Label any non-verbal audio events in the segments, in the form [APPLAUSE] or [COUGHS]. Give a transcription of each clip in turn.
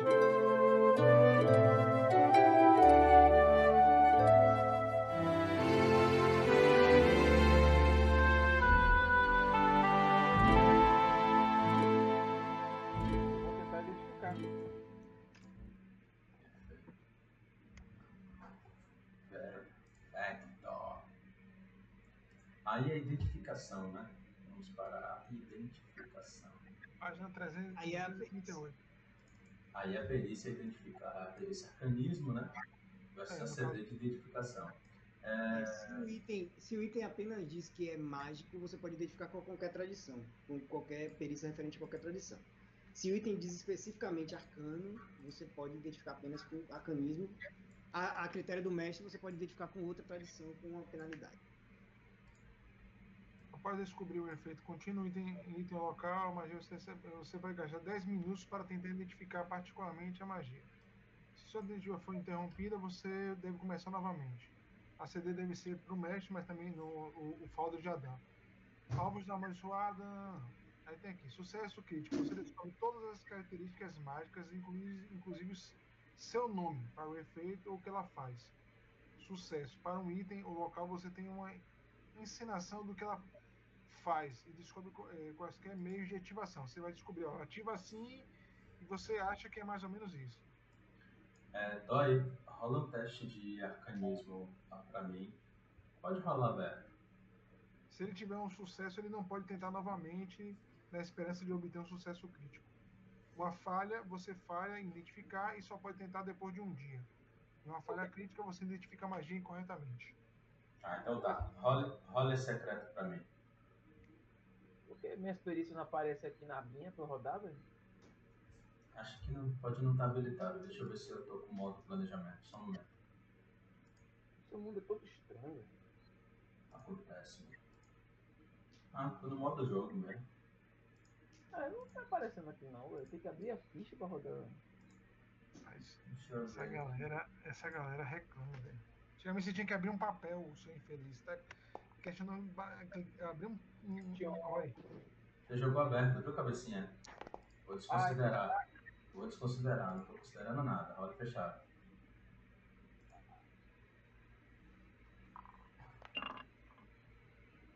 Aí a identificação, né? Vamos para a identificação. Página Aí é a 338. Aí a perícia identificar a perícia arcanismo, né? Vai ser É, a CD de identificação. É, Se o, item, se o item apenas diz que é mágico, você pode identificar com qualquer tradição, com qualquer perícia referente a qualquer tradição. Se o item diz especificamente arcano, você pode identificar apenas com arcanismo. A, a critério do mestre, você pode identificar com outra tradição com uma penalidade. Após descobrir o efeito contínuo, item, item local, magia, você, você vai gastar 10 minutos para tentar identificar particularmente a magia. Se sua tentativa for interrompida, você deve começar novamente. A CD deve ser para o mestre, mas também no o, o Faldo de Adão. Alvos da amaldiçoada. Aí tem aqui, sucesso crítico. Você descobre todas as características mágicas, inclusive, inclusive seu nome para o efeito ou o que ela faz. Sucesso. Para um item ou local, você tem uma ensinação do que ela faz e descobre co- eh, quaisquer meios de ativação. Você vai descobrir, ó, ativa assim e você acha que é mais ou menos isso. é, Dói, rola um teste de arcanismo tá, pra mim. Pode rolar, velho. Se ele tiver um sucesso, ele não pode tentar novamente na esperança de obter um sucesso crítico. Uma falha, você falha em identificar e só pode tentar depois de um dia. E uma falha crítica, você identifica a magia incorretamente. Ah, então tá. Rola, rola esse secreto pra mim. Por que minhas perícias não aparecem aqui na minha pra eu rodar, velho? Acho que não, pode não estar habilitado. Deixa eu ver se eu tô com modo planejamento. Só um momento. Esse mundo é todo estranho, velho. Acontece. Ah, tô no modo jogo mesmo. Ah, não tá aparecendo aqui não, velho. Tem que abrir a ficha pra rodar. Mas essa galera, essa galera reclama, velho. Antigamente você tinha que abrir um papel, o seu infeliz. Tá questionando abrir um. um, Tinha um olha aí. Tem jogo aberto, viu, cabecinha? Vou desconsiderar. Vou desconsiderar, não tô considerando nada. Roda fechada.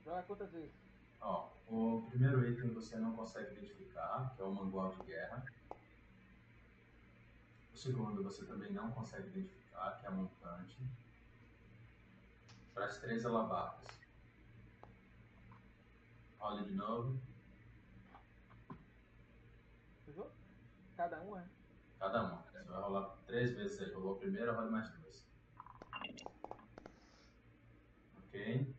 Joga quantas vezes? Ó, o primeiro item você não consegue identificar, que é o mangual de guerra. O segundo você também não consegue identificar, que é a montante. Para as três alabardas. Olha de novo. Jogou? Cada um é. Cada uma. Você vai rolar três vezes aí. Rolou a primeira, rola mais duas. Ok.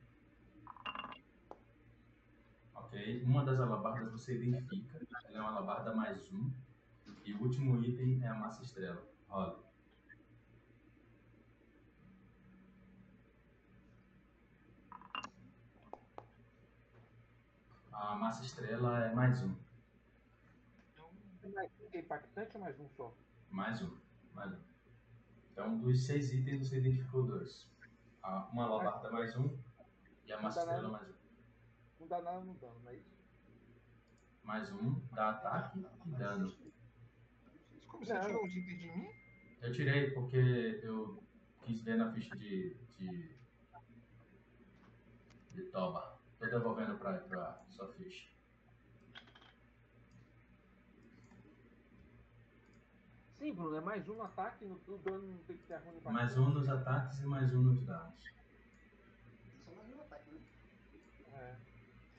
Ok. Uma das alabardas você identifica. Ela é uma alabarda mais um. E o último item é a massa estrela. Rola. A massa estrela é mais um. Tem mais um que é impactante ou mais um só? Mais um. Mais um. Então, dos seis itens, você identificou dois. A- Uma alabarda mais um e a massa estrela mais um. Não dá nada no dano, não é isso? Mais um dá ataque e dano. Como você Não. tirou os itens de mim? Eu tirei porque eu quis ver na ficha de. de. de Toba. Tô devolvendo pra, pra sua ficha. Sim, Bruno, é mais um no ataque, no, no dano não tem que ter ruim Mais um nos ataques e mais um nos danos. Só mais um ataque, né? É.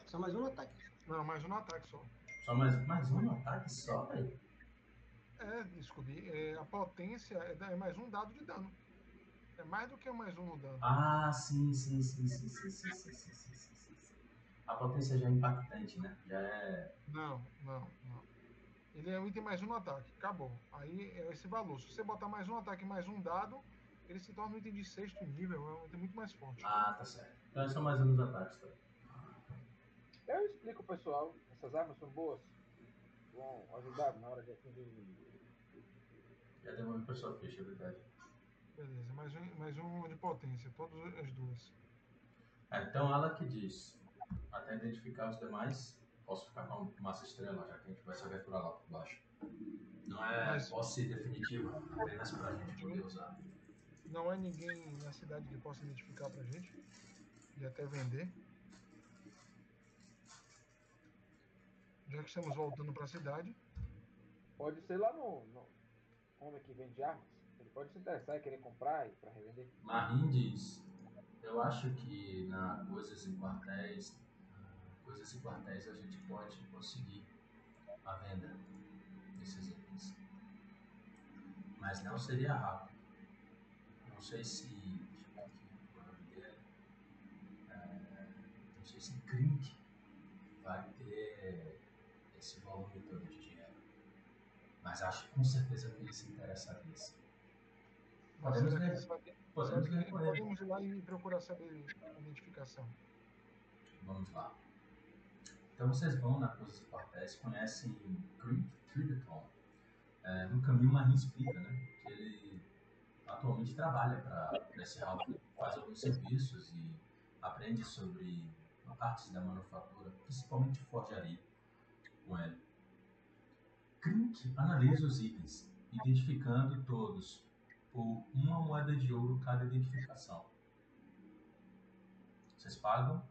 Só mais um ataque. Não, mais um no ataque só. Só mais, mais um no ataque só, velho. É, descobri. É, a potência é, é mais um dado de dano. É mais do que mais um no dano. Ah, sim, sim, sim, sim, sim, sim, sim, sim, sim, sim, sim, sim. A potência já é impactante, né? Já é. Não, não, não. Ele é um item mais um no ataque. Acabou. Aí é esse valor. Se você botar mais um ataque e mais um dado, ele se torna um item de sexto nível. É um item muito mais forte. Ah, tá certo. Então são mais um nos ataques também. Eu explico pro pessoal, essas armas são boas. Vão ajudar na hora de atingir. Já devolvi pra sua ficha, é verdade. Beleza, mais um, mais um de potência. Todas as duas. É, então ela que diz. Até identificar os demais, posso ficar com a massa estrela, já que a gente vai se aventurar lá por baixo. Não é Mas- posse definitiva, apenas pra gente poder usar. Não há ninguém na cidade que possa identificar pra gente e até vender. Já que estamos voltando pra cidade, Pode ser lá no, no homem que vende armas. Ele pode se interessar e querer comprar e para revender. Marim diz, eu acho que na coisas e quartéis, coisas e quartéis a gente pode conseguir a venda desses itens. Mas não seria rápido. Não sei se. Deixa eu ver aqui o nome dele. É, não sei se Krink vai ter esse volume todo de dinheiro. Mas acho com certeza que ele se interessaria. Podemos ver. Podemos podemos ir lá e procurar saber a identificação. Vamos lá. Então vocês vão na Coisas e Quartéis, conhecem Creek Tributon. É, no caminho, Marim explica né, que ele atualmente trabalha para esse Ralph, faz alguns serviços e aprende sobre artes da manufatura, principalmente forjaria, com ele. Krink analisa os itens, identificando todos por uma moeda de ouro cada identificação. Vocês pagam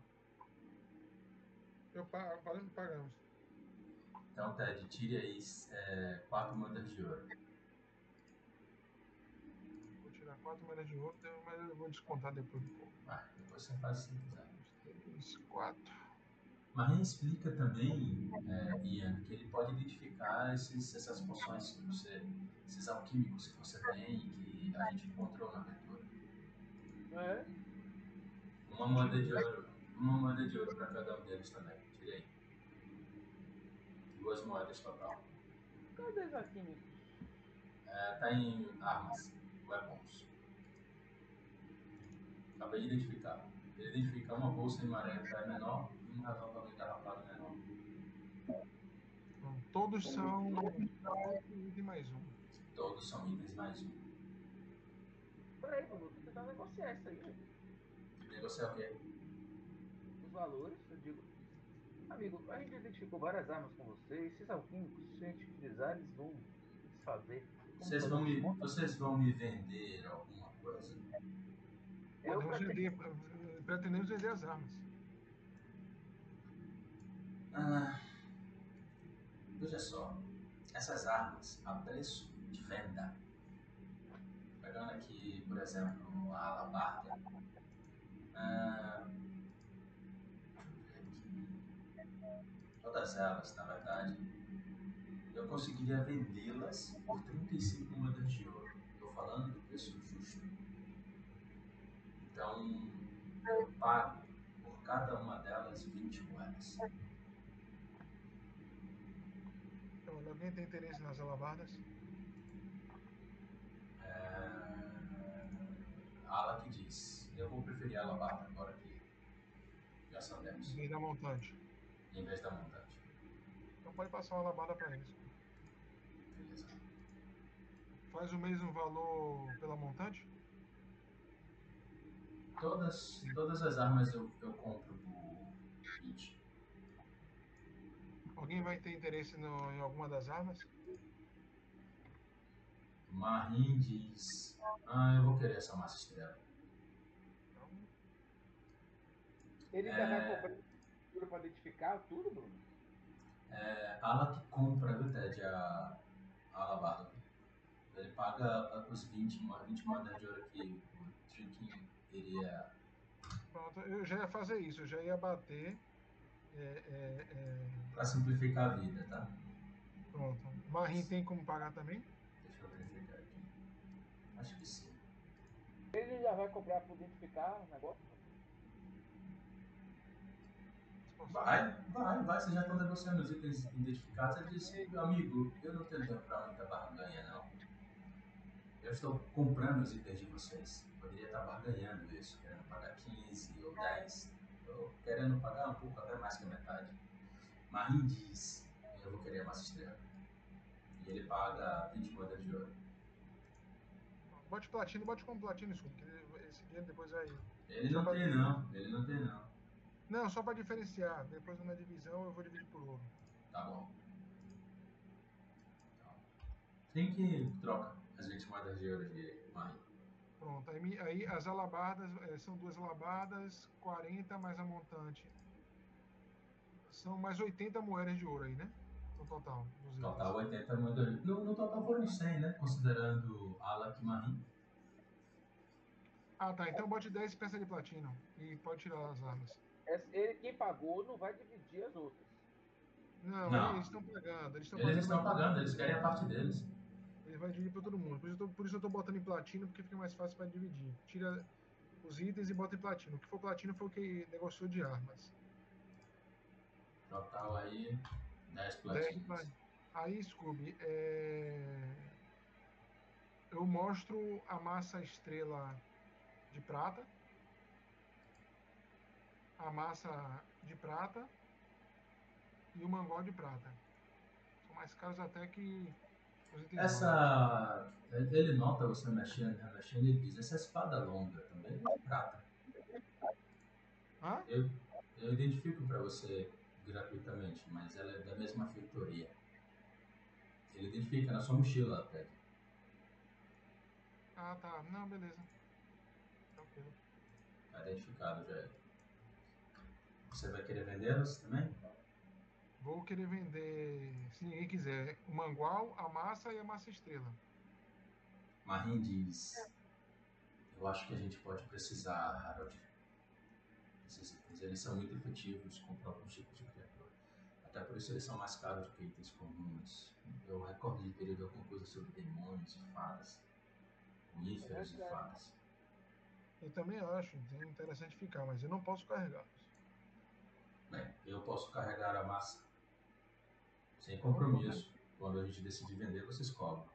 Eu pa- pagamos, pagamos. Então, Ted, tire aí é, quatro moedas de ouro. Vou tirar quatro moedas de ouro, mas eu vou descontar depois um pouco. Ah, depois você faz se quiser. Três, quatro. Marinha explica também, é, Ian, que ele pode identificar esses, essas poções que você, esses alquímicos que você tem e que a gente encontrou na abertura. É? Uma moeda de ouro, uma moeda de ouro para cada um deles também. Tire aí. Duas moedas total. Cadê os alquímicos? É, tá em armas, weapons. Acabei de identificar. Ele identifica uma bolsa em maré pé menor e um revólver engarrafado menor. Então, todos são item mais um. Todos são itens mais um. Peraí, Bruno, tô tentando negociar isso aí. né? Negociar o quê? Os valores, eu digo. Amigo, a gente identificou várias armas com você e esses alquímicos, se a gente utilizar, eles vão desfazer. Vocês fazer vão, me, vocês vão me vender alguma coisa? Eu Podemos pretendo- vender, pretendemos vender as armas. Ah, veja só. Essas armas a preço de venda. Aqui, por exemplo, a alabarda. Ah. Todas elas, na verdade, eu conseguiria vendê-las por 35 moedas de ouro. Estou falando do preço justo. Então, eu pago por cada uma delas 20 moedas. Então, alguém tem interesse nas alabardas? Ala que diz, eu vou preferir a alabarda agora que já sabemos, Vem da montante. em vez da montante. Então pode passar uma alabarda para eles. Beleza. Faz o mesmo valor pela montante? Todas, todas as armas eu, eu compro por 20. Alguém vai ter interesse no- em alguma das armas? Marim diz, ah, eu vou querer essa massa estrela. Ele ainda É. vai tudo pra identificar tudo, Bruno? É, Ala que compra, viu, Ted, a, a alabarda. Ele paga os 20, mo- 20 moedas de ouro que o Trinkin iria pronto, eu já ia fazer isso, eu já ia bater. É, é, é, para simplificar a vida, tá? pronto. Marim tem como pagar também? Deixa eu verificar aqui. Acho que sim. Ele já vai cobrar pra identificar o negócio? Vai, vai, vai. Vocês já estão negociando os itens identificados. Ele disse, meu amigo, eu não tenho tempo para muita barganha, não. Eu estou comprando os itens de vocês. Poderia estar barganhando isso, querendo pagar 15 ou 10. Estou querendo pagar um pouco, até mais que a metade. Marim diz, eu vou querer a massa estrela. E ele paga 20 moedas de ouro. Bote platino, bote como platino isso, porque esse dinheiro depois vai. Ele não tem não, ele não tem não. Não, só para diferenciar. Depois na divisão eu vou dividir por ouro. Tá bom. Tem que troca as 20 moedas de ouro de Marim. Pronto. Aí, aí as alabardas, eh, são duas alabardas, 40 mais a montante. São mais 80 moedas de ouro aí, né? No total. Total 80 moedas de ouro. No, no total foram 100, né? Considerando Alak e Marim. Ah, tá. Então bote 10 peças de platino. E pode tirar as armas. Esse- ele, quem pagou não vai dividir as outras. Não, Não. eles estão pagando. Eles estão Eles estão pagando, eles querem a parte deles. Ele vai dividir pra todo mundo. Por isso, eu tô, por isso eu tô botando em platino, porque fica mais fácil pra dividir. Tira os itens e bota em platino. O que for platino foi o que negociou de armas. Total aí 10 10 platinos. pla- Aí, Scooby, é... eu mostro a massa estrela de prata, a massa de prata e o mangol de prata. São mais caros até que. Essa. Ele nota você mexendo, remexendo e diz: essa espada longa também é de prata. Hã? Eu, eu identifico para você gratuitamente, mas ela é da mesma feitoria. Ele identifica na sua mochila até. Ah, tá. Não, beleza. Tranquilo. Tá identificado já. Você vai querer vendê-las também? Vou querer vender, se ninguém quiser, o mangual, a massa e a massa estrela. Marim diz: Eu acho que a gente pode precisar, Harold. Eles são muito efetivos contra alguns tipos de criatura. Até por isso eles são mais caros do que itens comuns. Eu recordo de ter lido alguma coisa sobre demônios e fadas. Oníferos e fadas. Eu também acho é interessante ficar, mas eu não posso carregá-los. Bem, eu posso carregar a massa. Sem compromisso. Quando a gente decidir vender, vocês cobram.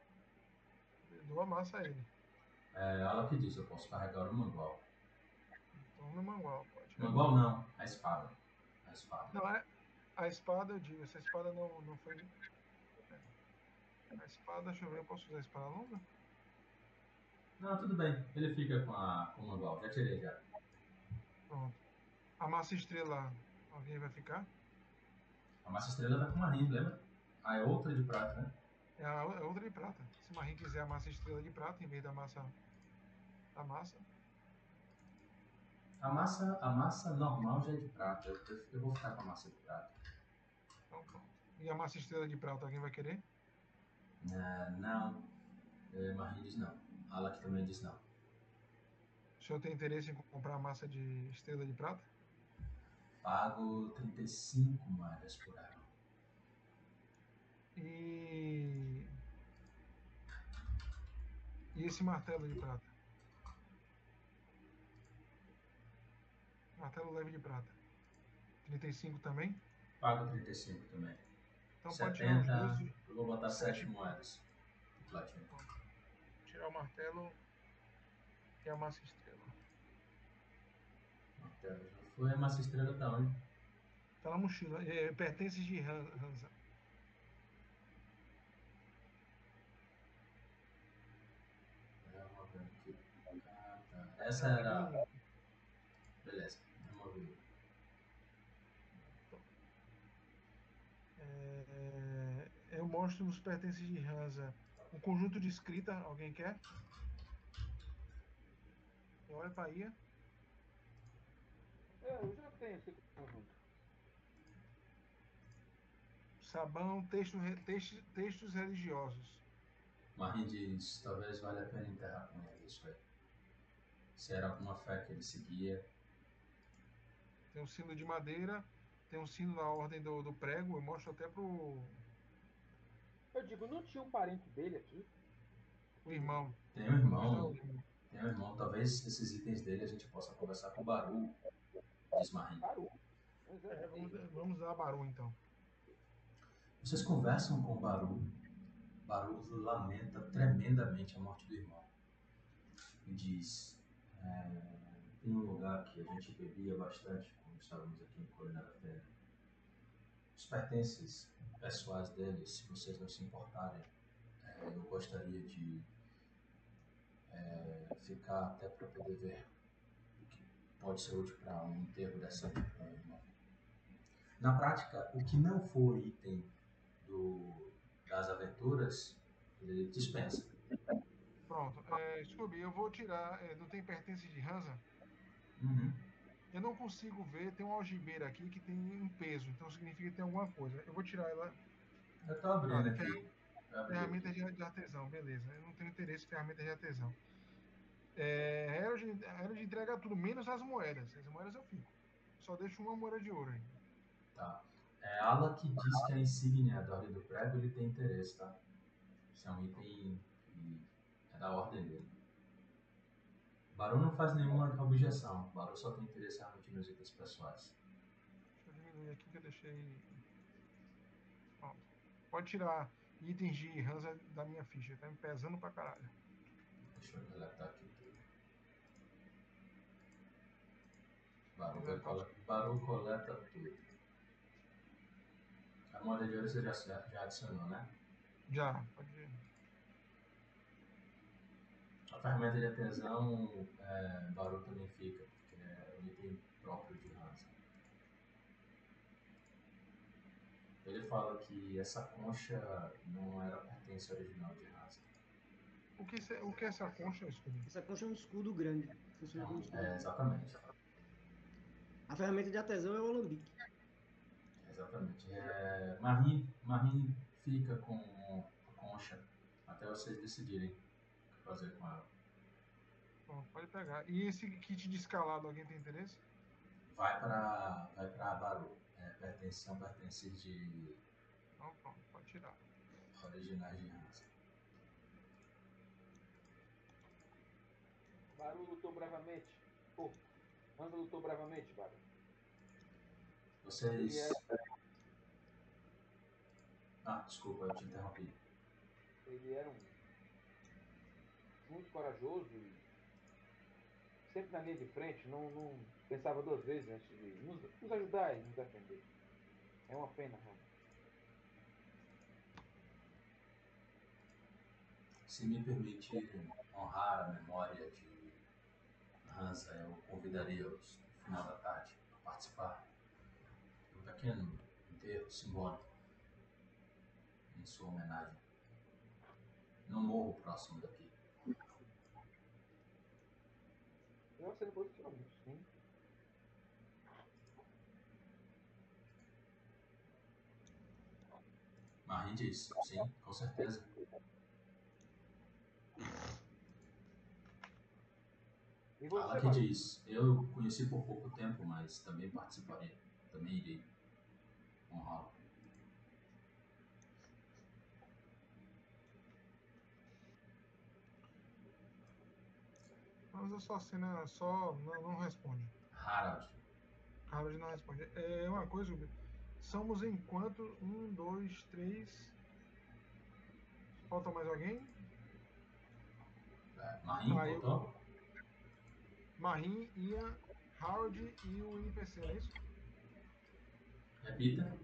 Eu dou a massa a ele. É ela que diz: Eu posso carregar o mangual. Então no mangual, pode. Mangual não, a espada. A espada. Não, é. A espada, eu digo, essa espada não, não foi. A espada, deixa eu ver, eu posso usar a espada longa? Não, tudo bem. Ele fica com, a, com o mangual. Já tirei já. Pronto. A massa estrela, alguém vai ficar? A massa estrela vai com Marim, lembra? Ah, é outra de prata, né? É a é outra de prata. Se o Marim quiser a massa estrela de prata em vez da massa. Da massa. A massa, a massa normal já é de prata. Eu, eu- eu vou ficar com a massa de prata. E a massa estrela de prata, alguém vai querer? Ah, não. É, Marim diz não. Alak também diz não. O senhor tem interesse em comprar a massa de estrela de prata? Pago 35 moedas por ano. E. E esse martelo de prata? Martelo leve de prata. 35 também? Pago 35 também. Então pode tirar 70. Eu vou botar Sete. 7 moedas. Platina. Tirar o martelo e a massa estrela. Martelo já foi. A massa estrela tá onde? Tá na mochila. É, pertences de Han- Hansa. Ah, tá. Essa era. Beleza. É, nos pertences de Hansa um conjunto de escrita. Alguém quer? Eu olho pra Ia. É, eu já tenho esse conjunto. Sabão, texto, re- textos, textos religiosos. Marim diz: talvez valha a pena enterrar com ele isso aí. Se era alguma fé que ele seguia, Tem um sino de madeira, tem um sino da ordem do, do prego. Eu mostro até pro Eu digo, não tinha um parente dele aqui? o irmão. tem um irmão. Tem um irmão, talvez esses itens dele a gente possa conversar com o Baru, diz. Parou. Mas é, é, vamos, vamos dar a Baru então. Vocês conversam com o Baru. Baru lamenta tremendamente a morte do irmão. E diz: é, tem um lugar que a gente bebia bastante quando estávamos aqui em da Feira. Os pertences pessoais dele, se vocês não se importarem, é, eu gostaria de é, ficar até para poder ver o que pode ser útil para um enterro para o irmão. Na prática, o que não for item do, das aventuras Ele dispensa. Pronto. É, Scooby, eu vou tirar. é, não tem pertence de Hansa? Uhum. Eu não consigo ver. Tem uma algibeira aqui que tem um peso. Então significa que tem alguma coisa. Eu vou tirar ela. Eu tô abrindo Ah, aqui. Ferramenta de, de artesão, beleza. Eu não tenho interesse em ferramenta de artesão. É, Herald, Herald entrega tudo, menos as moedas. As moedas eu fico. Só deixo uma moeda de ouro aí. Tá. É, Ala que diz que a insígnia da Ordem do Prego ele tem interesse, tá? Isso é um item que é da ordem dele. Baru não faz nenhuma objeção. Baru só tem interesse realmente nos itens pessoais. Deixa eu diminuir aqui que eu deixei. Pronto. Pode tirar itens de Hansa da minha ficha. Tá me pesando pra caralho. Deixa eu deletar aqui tudo. Baru, vai cole- Baru coleta tudo. A moeda de ouro você já, já adicionou, né? Já, pode ir. A ferramenta de artesão, é, Baru também fica, porque é um item próprio de Hansa. Ele fala que essa concha não era pertence original de Hansa. O que, se- o que é essa concha, Scooby? Essa concha é um escudo grande. Funciona como escudo. É, exatamente. A ferramenta de artesão é o alambique. Exatamente. É, Marie, Marie fica com a concha até vocês decidirem o que fazer com ela. Bom, pode pegar. E esse kit de escalado, alguém tem interesse? Vai para vai para Baru. É, pertence, são pertences de Não, pronto, pode tirar. originais de Hansa. Baru lutou bravamente. Pô, Hansa lutou bravamente, Baru. Vocês. É- Ah, desculpa, eu te interrompi. Ele era um muito corajoso e sempre na linha de frente, não, não pensava duas vezes antes de nos, nos ajudar e nos defender. É uma pena, Hansa. Se me permitir honrar a memória de Hansa, eu convidaria-os no final da tarde a participar de um pequeno enterro simbólico em sua homenagem. No morro próximo daqui. Eu sendo positivamente, sim. Marie diz, sim, com certeza. Ela que diz, eu conheci por pouco tempo, mas também participarei, também irei honrá-lo. Mas a sua cena só não, não responde. Harald, Harold não responde. É uma coisa, Scooby. Somos em quanto? Um, dois, três. Falta mais alguém? é, Ah, eu- voltou? Marim, Ian, Harold e o NPC, não é isso? Repita.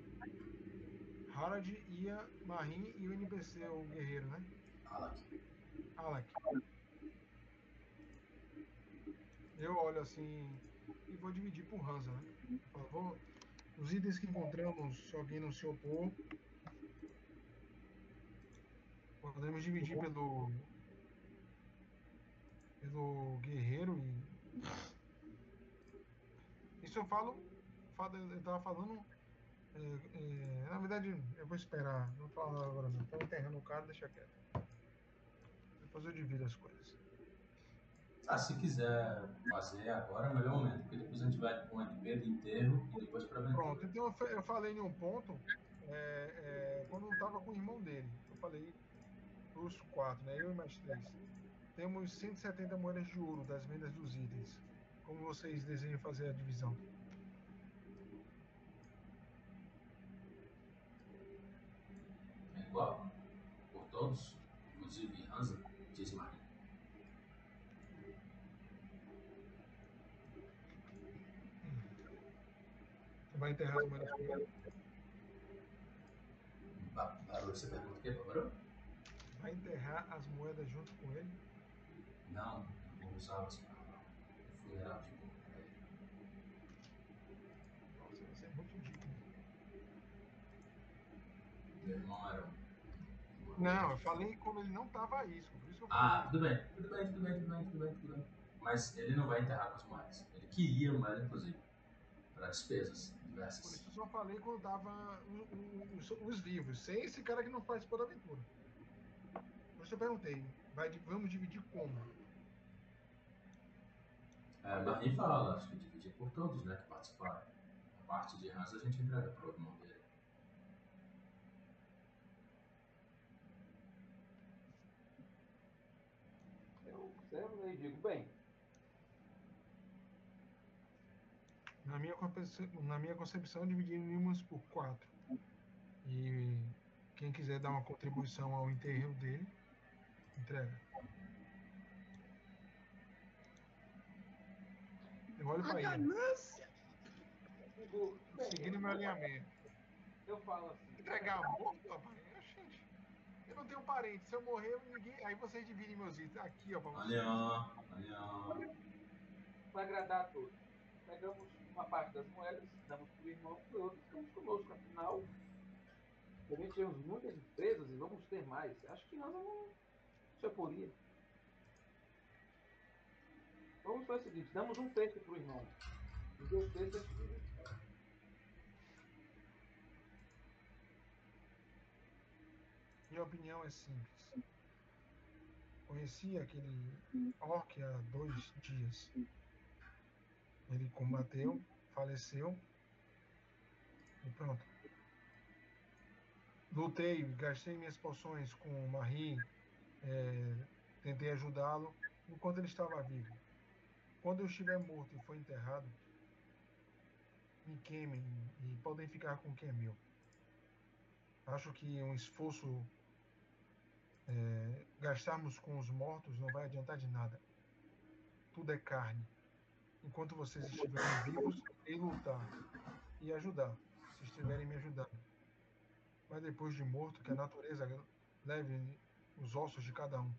Harold, Ian, Marim e o NPC, o guerreiro, né? Alak. Alec. Eu olho assim e vou dividir por Hansa, né? Por favor, os itens que encontramos, se alguém não se opor, podemos dividir pelo pelo guerreiro e isso eu falo, falo eu tava falando é, é, na verdade eu vou esperar, não vou falar agora não, tô enterrando o cara, deixa quieto. Depois eu divido as coisas. Ah, se quiser fazer agora é o melhor momento, porque depois a gente vai com o NP do enterro e depois pra aventura. Pronto, então eu fa- eu falei em um ponto, é, é, quando eu tava com o irmão dele, eu falei os quatro, né? Eu e mais três. Temos 170 moedas de ouro das vendas dos itens. Como vocês desejam fazer a divisão? É igual. Por todos, vai enterrar as moedas Barulho, você pergunta o Barulho? Vai enterrar as moedas junto com ele? Não, vou para o funeral de. Nossa, você é muito digno. Meu irmão era Não, eu falei quando ele não tava aí, isso, por isso que eu Ah, falei. tudo bem, tudo bem, tudo bem, tudo bem, tudo bem, tudo bem. Mas ele não vai enterrar com as moedas. Ele queria moeda, inclusive, para despesas Por isso eu só falei quando tava o- o- os, os vivos, sem esse cara que não participou da aventura. Por isso eu perguntei, vai, vamos dividir como? É, Marie fala, acho que dividir por todos, né, que participaram. A parte de Hans a gente entrega pro irmão dele. Eu observo e digo, bem, Na minha, concepção, na minha concepção, dividimos por quatro. E quem quiser dar uma contribuição ao enterro dele, entrega. Eu olho A pra ele, ganância! digo, bem, seguindo meu alinhamento. eu falo assim, Entregar morto, rapaz? Gente, eu não tenho parente. Se eu morrer, ninguém. Aí vocês dividem meus itens. Aqui, ó, pra vocês. Olha, olha. para agradar a todos. Pegamos uma parte das moedas, damos para o irmão e outros ficamos conosco. Afinal, também tivemos muitas empresas e vamos ter mais. Acho que nós não se oporia. Vamos fazer o seguinte, damos um terço para o irmão. Os dois gente divide. Minha opinião é simples. Conheci aquele orc há dois dias. Ele combateu, faleceu e pronto. Lutei, gastei minhas poções com o Marie, eh, tentei ajudá-lo enquanto ele estava vivo. Quando eu estiver morto e for enterrado, me queimem e podem ficar com o que é meu. Acho que um esforço é, gastarmos com os mortos não vai adiantar de nada. Tudo é carne. Enquanto vocês estiverem vivos, e lutar e ajudar, se estiverem me ajudando. Mas depois de morto, que a natureza leve os ossos de cada um.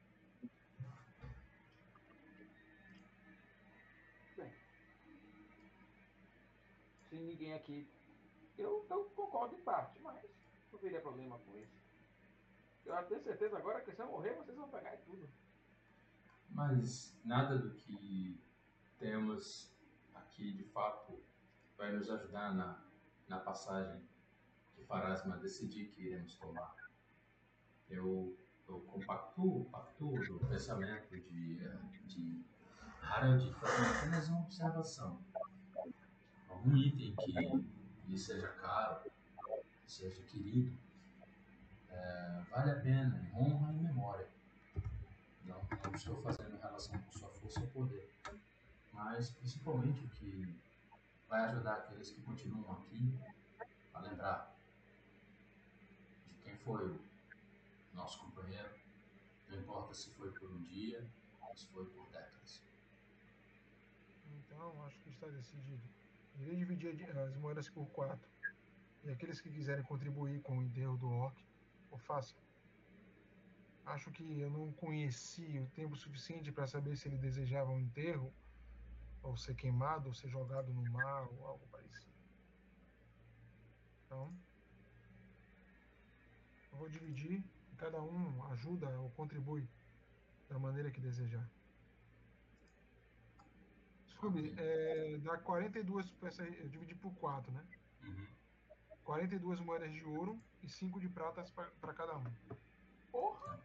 Se ninguém aqui. Eu, eu concordo em parte, mas não teria problema com isso. Eu tenho certeza agora que se eu morrer, vocês vão pegar tudo. Mas nada do que temos aqui de fato vai nos ajudar na, na passagem que Farasma decidir que iremos tomar. Eu, eu compactuo, pactuo do pensamento de, de Harald fazer apenas uma observação. Algum item que lhe seja caro, que seja querido, eh, vale a pena honra e memória. Não, não estou fazendo em relação com sua força ou poder, mas principalmente o que vai ajudar aqueles que continuam aqui a lembrar de quem foi o nosso companheiro, não importa se foi por um dia ou se foi por décadas. Então, acho que está decidido. Irei dividir as moedas por quatro. E aqueles que quiserem contribuir com o enterro do orc, o façam. Acho que eu não conheci o tempo suficiente para saber se ele desejava um enterro, ou ser queimado, ou ser jogado no mar, ou algo parecido. Então, eu vou dividir e cada um ajuda ou contribui da maneira que desejar. Scooby, Ok. é, dá 42 peças, eu dividi por 4, né? Uhum. 42 moedas de ouro e 5 de prata para cada um. Porra!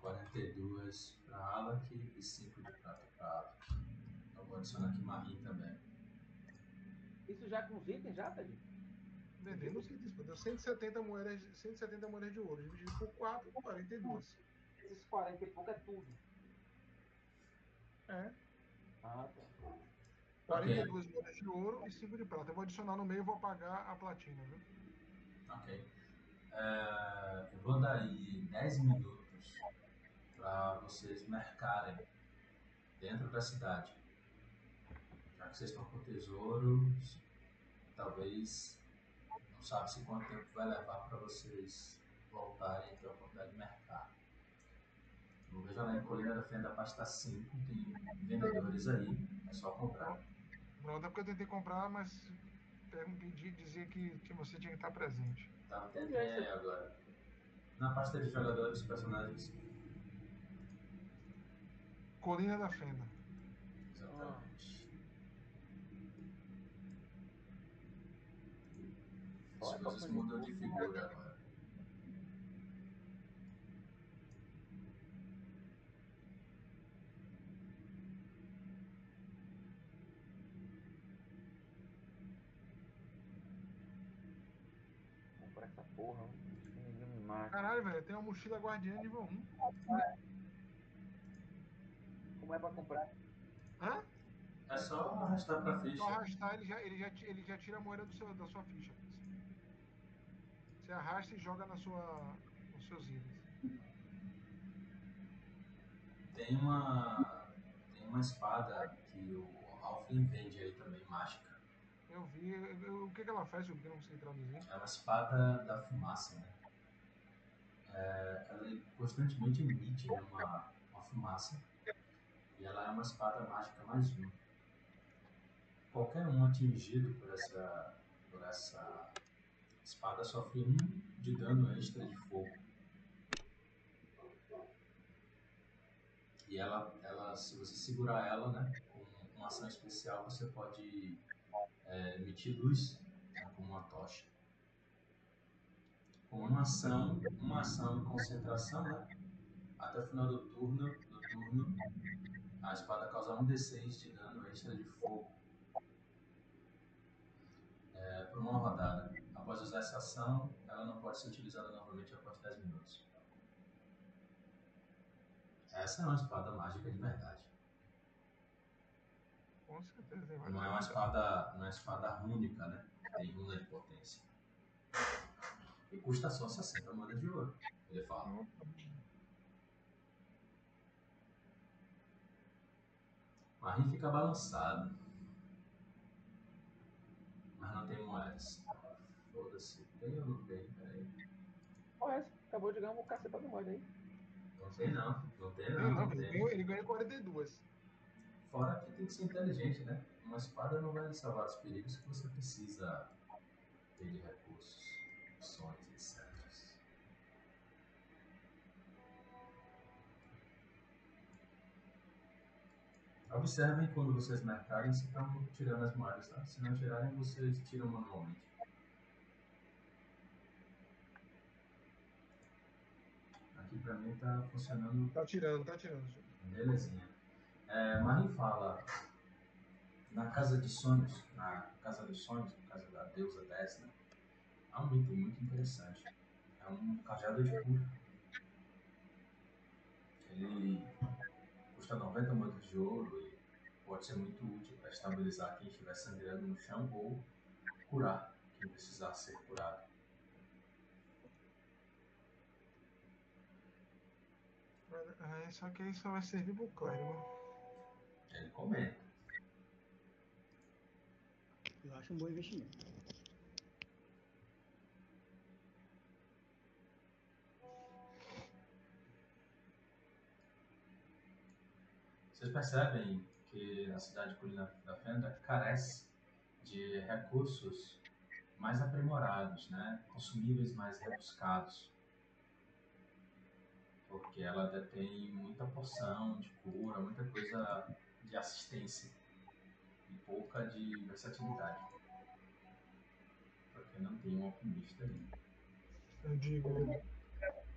42 para Alak e 5 de prata para Alak. Vou adicionar aqui Marie também. Isso já com os itens, já, Tadinho? Vendendo os itens, pô, deu 170 moedas, 170 moedas de ouro, dividido por 4, 42. Esses 40 e pouco é tudo. É, Ah, tá. 42 moedas de ouro e 5 de prata. Eu vou adicionar no meio e vou pagar a platina, viu? Ok. É, eu vou dar aí 10 minutos para vocês mercarem dentro da cidade. Vocês estão com tesouros, talvez não sabe se quanto tempo vai levar para vocês voltarem ter a oportunidade de mercar. Eu vejo lá em Colina da Fenda Pasta 5, tem vendedores aí, é só comprar. Pronto, é porque eu tentei comprar, mas pedi, dizia que, que você tinha que estar presente. Tá, tentei agora. Na pasta de jogadores, personagens. Colina da Fenda. Exatamente. Coisas papai. mudam de figura agora. Vou comprar essa porra. ninguém me. Caralho, velho, tem uma mochila guardiã nível 1. Como é pra comprar? Hã? É só arrastar pra Só ficha. arrastar, ele já, ele já, ele já tira a moeda do seu, da sua ficha. Você arrasta e joga na sua, nos seus itens. Tem uma. Tem uma espada que o Alfin vende aí também, mágica. Eu vi. eu- o que, que ela faz? Eu não consegui traduzir. É uma espada da fumaça, né? É, ela constantemente emite né, uma, uma fumaça. E ela é uma espada mágica mais um. Qualquer um atingido por essa, por essa espada sofre um de dano extra de fogo. E ela, ela, se você segurar ela, né, com uma ação especial, você pode é, emitir luz né, como uma tocha. Com uma ação, uma ação e concentração, né, até o final do turno, do turno, a espada causa 1d6 de dano extra de fogo é, por uma rodada. Usar essa ação, ela não pode ser utilizada novamente após 10 minutos. Essa é uma espada mágica de verdade. Com certeza. tem Não é uma espada, não é uma espada rúnica, né? Tem runa de potência. E custa só 60 moedas de ouro. Ele fala. Marim fica balançado. Mas não tem moedas. Foda-se. Tem ou não tem? Peraí. Olha, acabou de ganhar um cacetado de moeda aí. Não tem não. Não tem Não, não. não, tem. ele ganhou 42. Fora que tem que ser inteligente, né? Uma espada não vai lhe salvar dos perigos que você precisa ter de recursos, opções, etc. Observem quando vocês marcarem se estão tirando as moedas, tá? Se não tirarem, vocês tiram manualmente. Aqui pra mim tá funcionando Tá tirando, tá tirando. Belezinha. É, Marim fala na casa de sonhos, na casa dos sonhos, na casa da deusa Desna, há um item muito interessante. É um cajado de cura. Ele custa 90 moedas de ouro e pode ser muito útil para estabilizar quem estiver sangrando no chão ou curar quem precisar ser curado. Ah, só que aí só vai servir pro clérigo. Ele comenta. Eu acho um bom investimento. Vocês percebem que a cidade de Colina da Fenda carece de recursos mais aprimorados, né? consumíveis mais rebuscados. Porque ela detém muita poção de cura, muita coisa de assistência e pouca de versatilidade. Porque não tem um alquimista ali. Eu digo.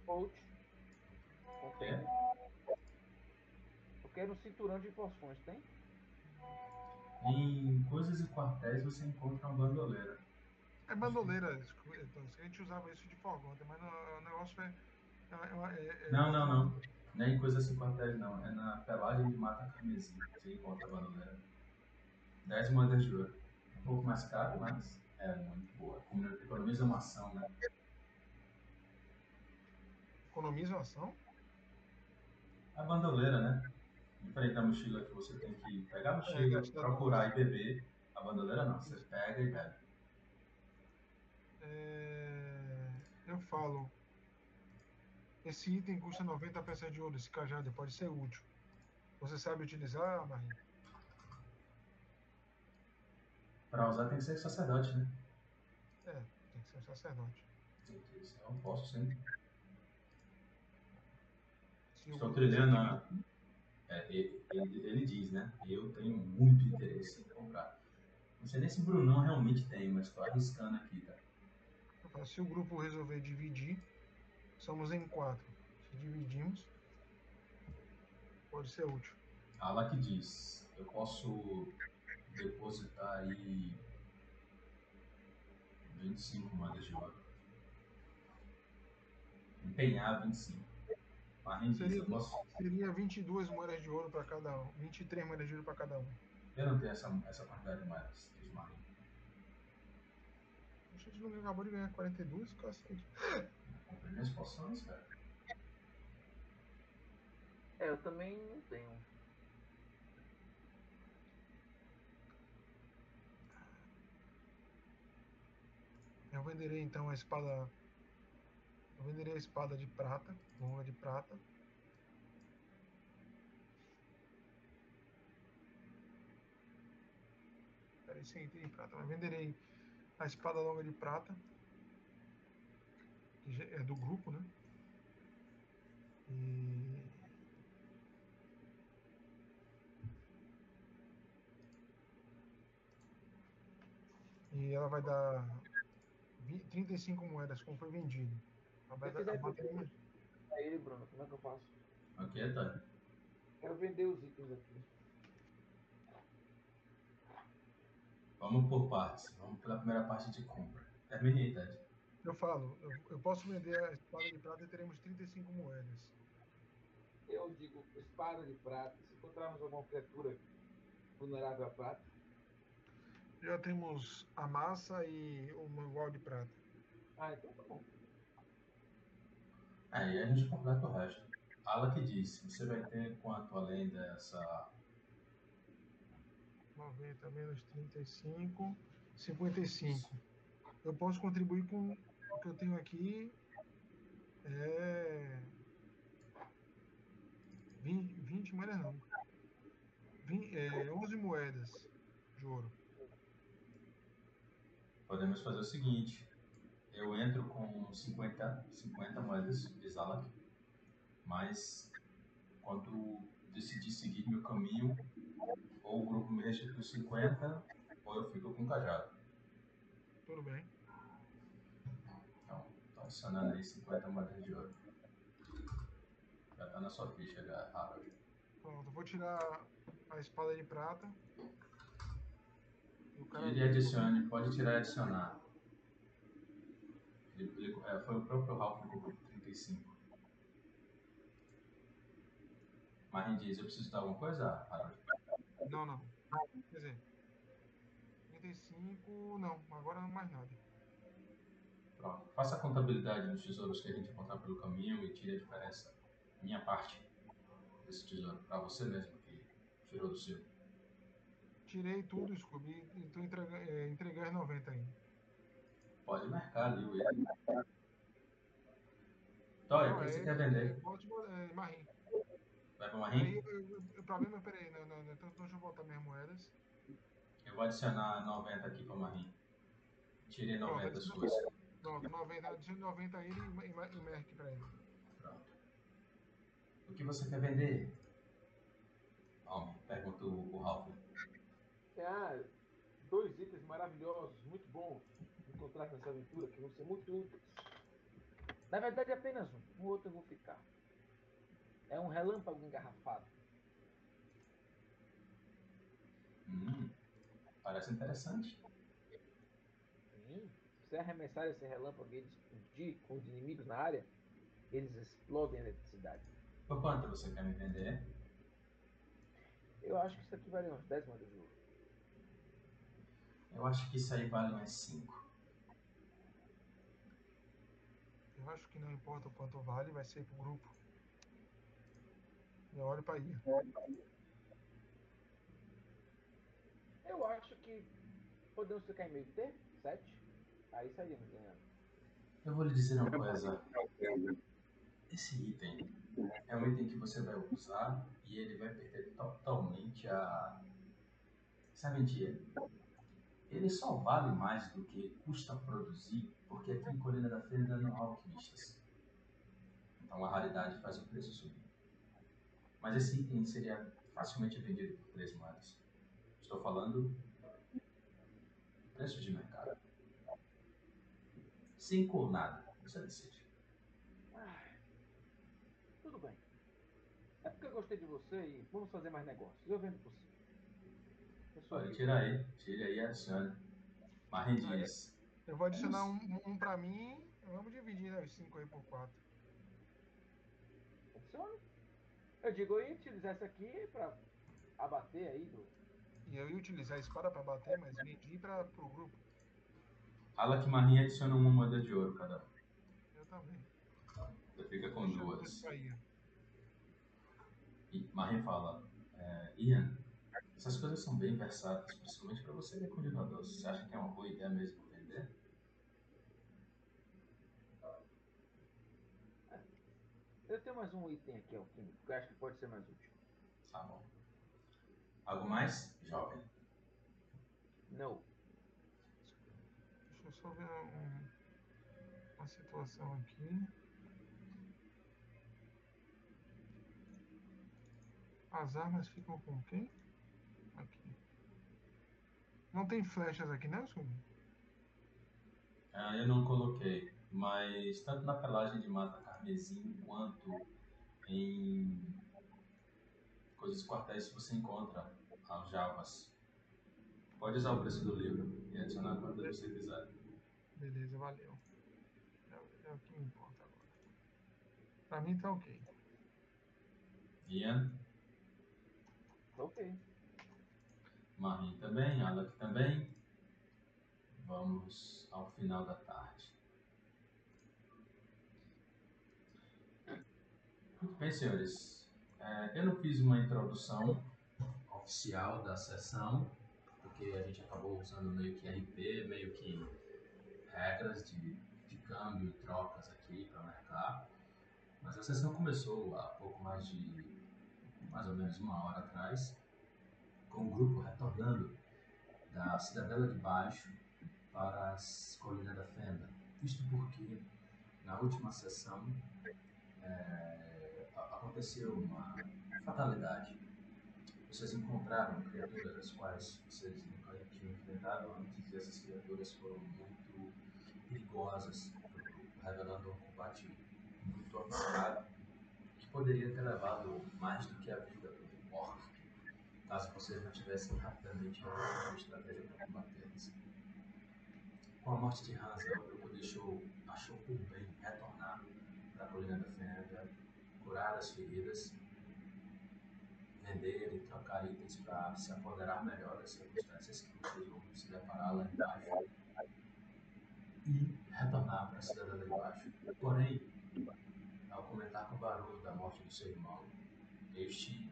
Coach. É? Eu quero um cinturão de poções, tem? Em coisas e quartéis você encontra uma bandoleira. É bandoleira. Então, a gente usava isso de forgonta, mas o negócio é. É- é- é- Não, não, não. Não é em coisas e quartéis, não. É na pelagem de mata carmesim que você encontra a bandoleira. 10 moedas de ouro. Um pouco mais caro, mas é muito boa. Economiza uma ação, né? Economiza ação? A bandoleira, né? Diferente da mochila que você tem que pegar a mochila, gastar procurar e beber. A bandoleira não, você pega e bebe. É, Eu falo. Esse item custa 90 peças de ouro, esse cajado pode ser útil. Você sabe utilizar, Marinho? Pra usar tem que ser sacerdote, né? É, tem que ser um sacerdote. Eu posso sim. Se Estou trilhando a. É, ele, ele- diz, né? Eu tenho muito interesse em comprar. Não sei nem se o Brunão realmente tem, mas estou arriscando aqui, tá? Se o grupo resolver dividir, somos em quatro. Se dividimos, pode ser útil. Ala que diz, eu posso depositar aí 25 moedas de ouro. Empenhar 25. Marim diz, Seria, eu posso. seria 22 moedas de ouro para cada um. 23 moedas de ouro para cada um. Eu não tenho essa, essa quantidade de moedas, Marim. A gente não acabou de ganhar 42, cacete. Comprei minhas poções, cara. É, eu também não tenho. Eu venderei então a espada. Eu venderei a espada de prata, longa de prata. Peraí, sem item de prata. Mas venderei a espada longa de prata. Que é do grupo, né? E. E ela vai dar vi- 35 moedas, como foi vendido. A Se bata- quiser a bateria- pra ele, Bruno, como é que eu faço? Ok, tá? Quero vender os itens aqui. Vamos por partes. Vamos pela primeira parte de compra. Termine aí, Ted. Eu falo, eu, eu posso vender a espada de prata e teremos 35 moedas. Eu digo espada de prata. Se encontrarmos alguma criatura vulnerável a prata, Já temos a massa e o mangual de prata. ah, então tá bom. Aí a gente completa o resto. Ala que disse, você vai ter quanto além dessa. 90 menos 35, 55. Eu posso contribuir com o que eu tenho aqui. É. 20, 20 moedas não. 20, é, 11 moedas de ouro. Podemos fazer o seguinte. Eu entro com 50, 50 moedas de Zalak, mas quando decidir seguir meu caminho, ou o grupo me restitui 50, ou eu fico com o cajado. Tudo bem. Adicionando aí 50 moedas de ouro. Já tá na sua ficha já, Harold. Pronto, vou tirar a espada de prata. O cara Ele adicione, pode tirar e adicionar. Ele, ele- é, foi o próprio Ralph que colocou 35. Marin diz, eu preciso dar alguma coisa, Harold? Não, não. Quer dizer, 35, não, agora não mais nada. Pronto. Faça a contabilidade dos tesouros que a gente encontrar pelo caminho e tire a diferença. Minha parte desse tesouro, para você mesmo que tirou do seu. Tirei tudo, Scooby, e entrega, é, entregar as 90 ainda. Pode marcar ali o. Toy, o que é, você quer vender? Pode, é, Marim. Vai para Aí, Marim? o problema, peraí, não, não, não, então deixa eu voltar minhas moedas. Eu vou adicionar 90 aqui para Marim. Tirei 90 adiciona- suas. Pronto, 90, adicione 90 a ele e, e, e Merck pra ele. Pronto. O que você quer vender? Homem, perguntou o Ralph. Ah, dois itens maravilhosos, muito bons, encontrar nessa aventura, que vão ser muito úteis. Na verdade, é apenas um. O outro eu vou ficar. É um relâmpago engarrafado. Hum, parece interessante. Você arremessar esse relâmpago e ele explodir com os inimigos na área, eles explodem a eletricidade. Por quanto você quer me vender? Eu acho que isso aqui vale uns 10 moedas de ouro. Eu acho que isso aí vale mais 5. Eu acho que não importa o quanto vale, vai ser pro grupo. Eu olho pra ir. Eu acho que podemos ficar em meio termo, 7. Aí saímos ganhando. Eu vou lhe dizer uma coisa. Esse item é um item que você vai usar e ele vai perder totalmente a serventia. Ele só vale mais do que custa produzir, porque aqui em Colina da Fenda não há alquimistas. Então a raridade faz o preço subir. Mas esse item seria facilmente vendido por três moedas. Estou falando preço de mercado. Cinco ou nada, você decide. Ah, tudo bem. É porque eu gostei de você e vamos fazer mais negócios. Eu vendo por Pode rico. tirar aí, tire aí e adicione. Marren diz. Eu vou adicionar um, um pra mim. Vamos dividir né, os 5 aí por 4. Funciona. Eu digo, eu ia utilizar isso aqui pra abater aí do. E eu ia utilizar a espada pra bater, mas vendi pra, pro grupo. Fala que Marren adiciona uma moeda de ouro cada um. Eu também. Você fica com Deixa duas. E Marren fala, é, Ian, essas coisas são bem versáteis, principalmente para você que é cultivador. Você acha que é uma boa ideia mesmo vender? Eu tenho mais um item aqui, alquímico, que eu acho que pode ser mais útil. Tá bom. Algo mais, jovem? Não. Deixa ver um- uma situação aqui. As armas ficam com quem? Aqui. Não tem flechas aqui, né, Sumi? Ah, eu não coloquei, mas tanto na pelagem de mata carmesim quanto em coisas quartéis você encontra aljavas. Pode usar o preço do livro e adicionar quanto você quiser. Beleza, valeu. É, o- é o que me importa agora. Pra mim tá ok. Ian, Tá ok. Marim também, Alec também. Vamos ao final da tarde. Muito bem, senhores. É, eu não fiz uma introdução oficial da sessão, porque a gente acabou usando meio que RP, meio que regras de, de câmbio e trocas aqui para marcar. Mas a sessão começou há pouco mais de mais ou menos uma hora atrás, com o grupo retornando da Cidadela de Baixo para as Colinas da Fenda. Isto porque na última sessão é, a- aconteceu uma fatalidade. Vocês encontraram criaturas das quais vocês nunca tinham enfrentado antes e essas criaturas foram muito perigosas revelando um combate muito arriscado que poderia ter levado mais do que a vida do orc, caso vocês não tivessem rapidamente uma estratégia para combatê-los. Com a morte de Hansa, o grupo deixou, achou por bem retornar para a Colina da Fenda, curar as feridas, vender e trocar itens para se apoderar melhor das circunstâncias que vocês vão se deparar lá embaixo e retornar para a cidade de baixo. Porém, ao comentar com o barulho da morte do seu irmão, este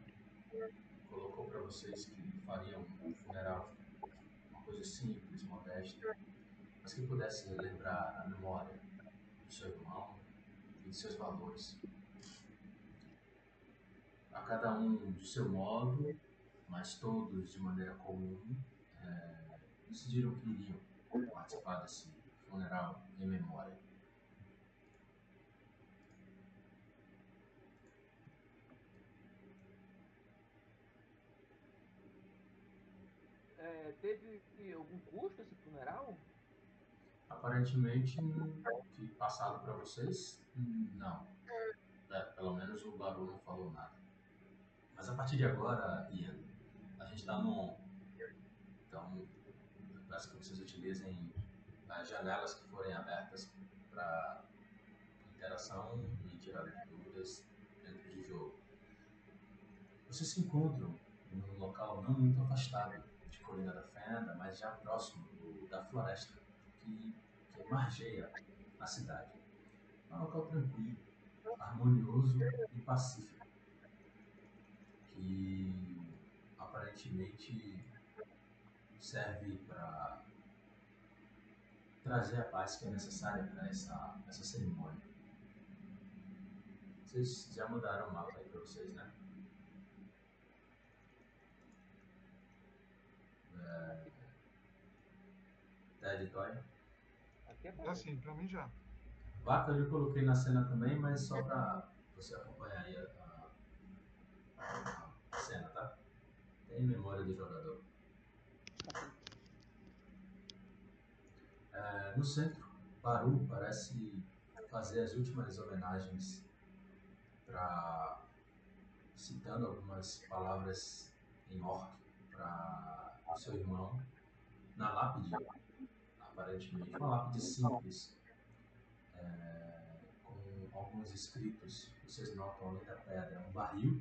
colocou para vocês que fariam um funeral, uma coisa simples, modesta, mas que pudesse lembrar a memória do seu irmão e de seus valores. A cada um de seu modo, mas todos de maneira comum, eh, decidiram que iriam participar desse funeral em memória. É, teve algum custo esse funeral? Aparentemente, que passado para vocês, não. É, pelo menos o Baru não falou nada. Mas a partir de agora, Ian, a gente está no. Então, eu peço que vocês utilizem as janelas que forem abertas para interação e tirar dúvidas dentro de jogo. Vocês se encontram num local não muito afastado de Colina da Fenda, mas já próximo do- da floresta que, que margeia a cidade. É um local tranquilo, harmonioso e pacífico, que aparentemente serve para trazer a paz que é necessária para essa, essa cerimônia. Vocês já mudaram o mapa aí para vocês, né? É... Ted Toy. Aqui é bom. sim, pra mim já. Vaca eu já coloquei na cena também, mas só para você acompanhar aí a, a- em memória do jogador. É, no centro, Baru parece fazer as últimas homenagens para citando algumas palavras em orc para o seu irmão na lápide, aparentemente uma lápide simples, é, com alguns escritos. Vocês notam além da pedra, é um barril.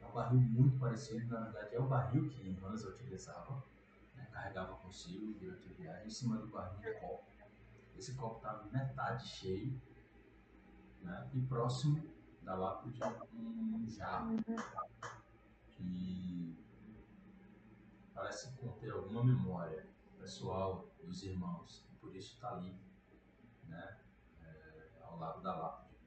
É um barril muito parecido, na verdade é o barril que Hansa utilizava, carregava consigo durante a viagem. Em cima do barril um copo. Esse copo estava metade cheio né, e próximo da lápide um jarro que parece conter alguma memória pessoal dos irmãos e por isso está ali, né, é, ao lado da lápide.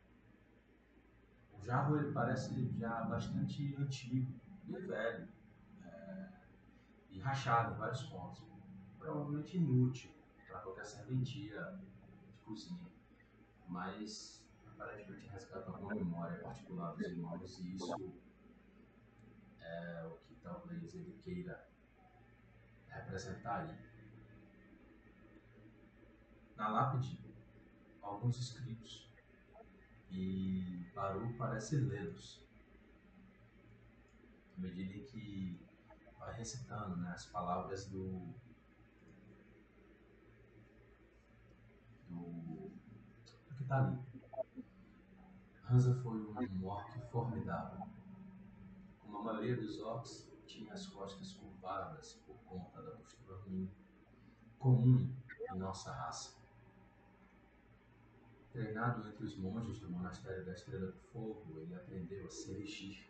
O jarro ele parece já bastante antigo e velho e rachado em vários pontos, provavelmente inútil para qualquer serventia de cozinha, mas aparentemente resgata alguma memória particular dos irmãos e isso é o que talvez ele queira representar ali. Na lápide, alguns escritos e Baru parece lê-los. À medida em que vai recitando né, as palavras do, do, do que está ali. Hansa foi um orc formidável. Como a maioria dos orcs, tinha as costas curvadas por conta da postura ruim, comum em nossa raça. Treinado entre os monges do monastério da Estrela do Fogo, ele aprendeu a se erigir,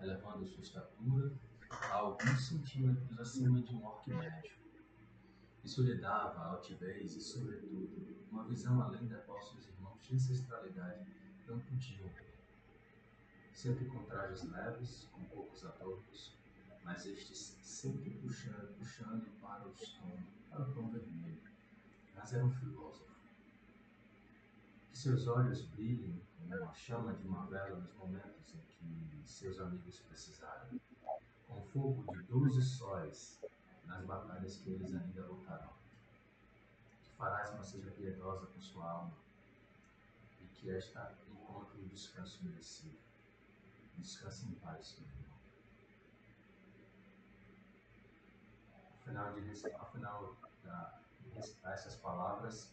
elevando sua estatura alguns centímetros acima de um orc médio. Isso lhe dava altivez e, sobretudo, uma visão além da qual seus irmãos de ancestralidade não podiam ver. Sempre com trajes leves, com poucos atores, mas estes sempre puxando, puxando para, os tom, para o tom vermelho. Mas era um filósofo. Que seus olhos brilhem como a chama de uma vela nos momentos em que seus amigos precisarem, fogo de doze sóis nas batalhas que eles ainda lutarão. Que Farasma seja piedosa com sua alma e que esta encontre o descanso merecido. Descanse em paz, meu irmão. Final de, de recitar essas palavras,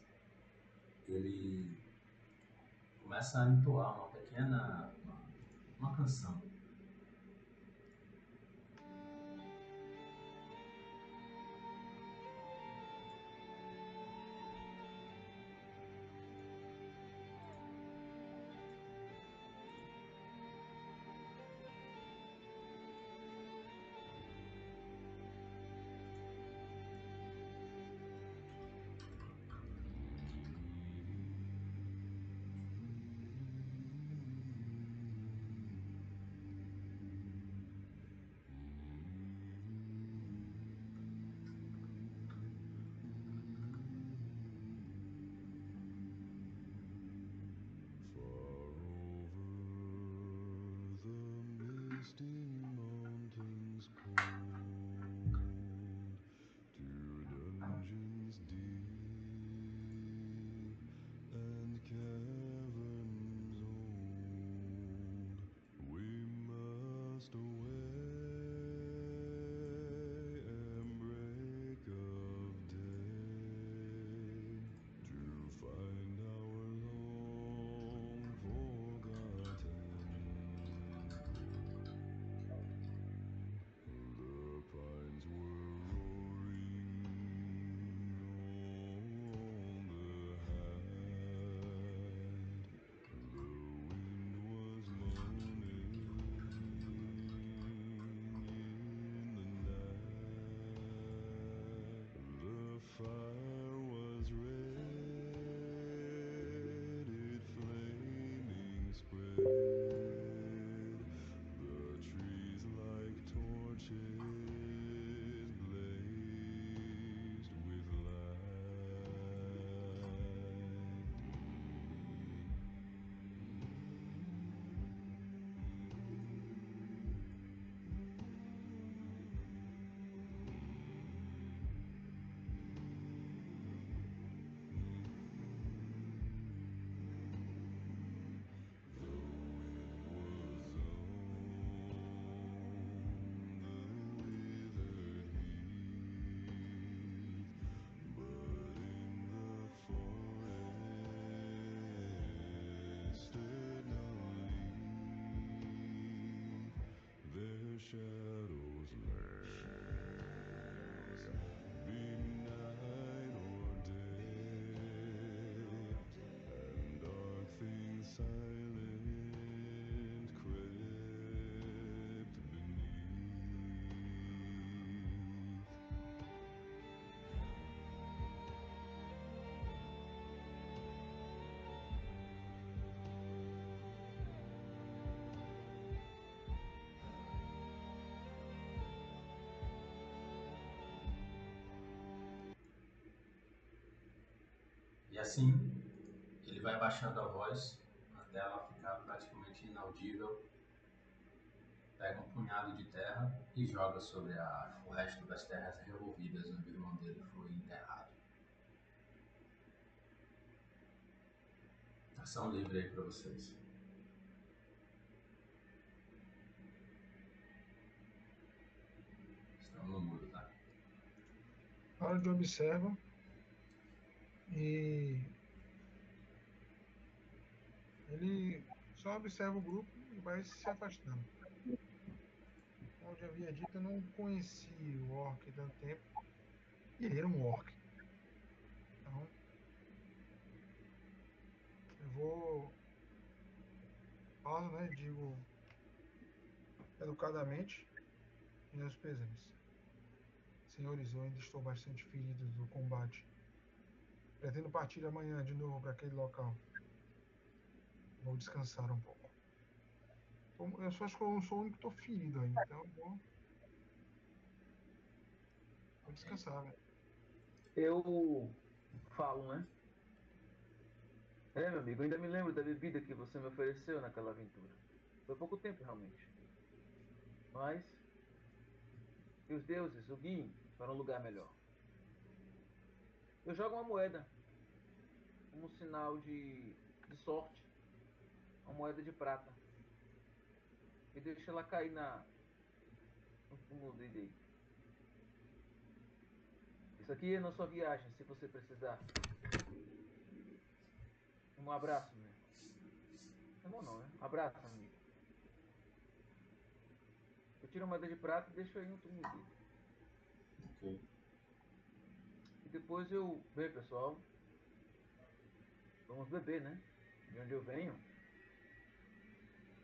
ele começa a entoar uma pequena uma, uma canção. which uh, assim, ele vai baixando a voz até ela ficar praticamente inaudível. Pega um punhado de terra e joga sobre a- o resto das terras revolvidas onde o irmão dele foi enterrado. Ação livre aí pra vocês. Estão no mudo, tá? Harold observa e ele só observa o grupo e vai se afastando. Como eu já havia dito, eu não conhecia o orc tanto tempo. E ele era um orc. Então, eu vou. Pausa, né? Digo educadamente, meus pesames. Senhores, eu ainda estou bastante ferido do combate. Pretendo partir amanhã de novo para aquele local. Vou descansar um pouco. Eu só acho que eu não sou o único que estou ferido ainda, então vou. Vou descansar, velho. Eu falo, né? É, meu amigo, ainda me lembro da bebida que você me ofereceu naquela aventura. Foi pouco tempo, realmente. Mas. Que os deuses o guiem para um lugar melhor. Eu jogo uma moeda. Como sinal de, de sorte. Uma moeda de prata. E deixo ela cair na. No túmulo dele. Isso aqui é na sua viagem, se você precisar. Um abraço, né? Não, não, né? Um abraço, amigo. Eu tiro a moeda de prata e deixo aí no túmulo dele. Ok. E depois eu. Bem, pessoal. Vamos beber, né? De onde eu venho.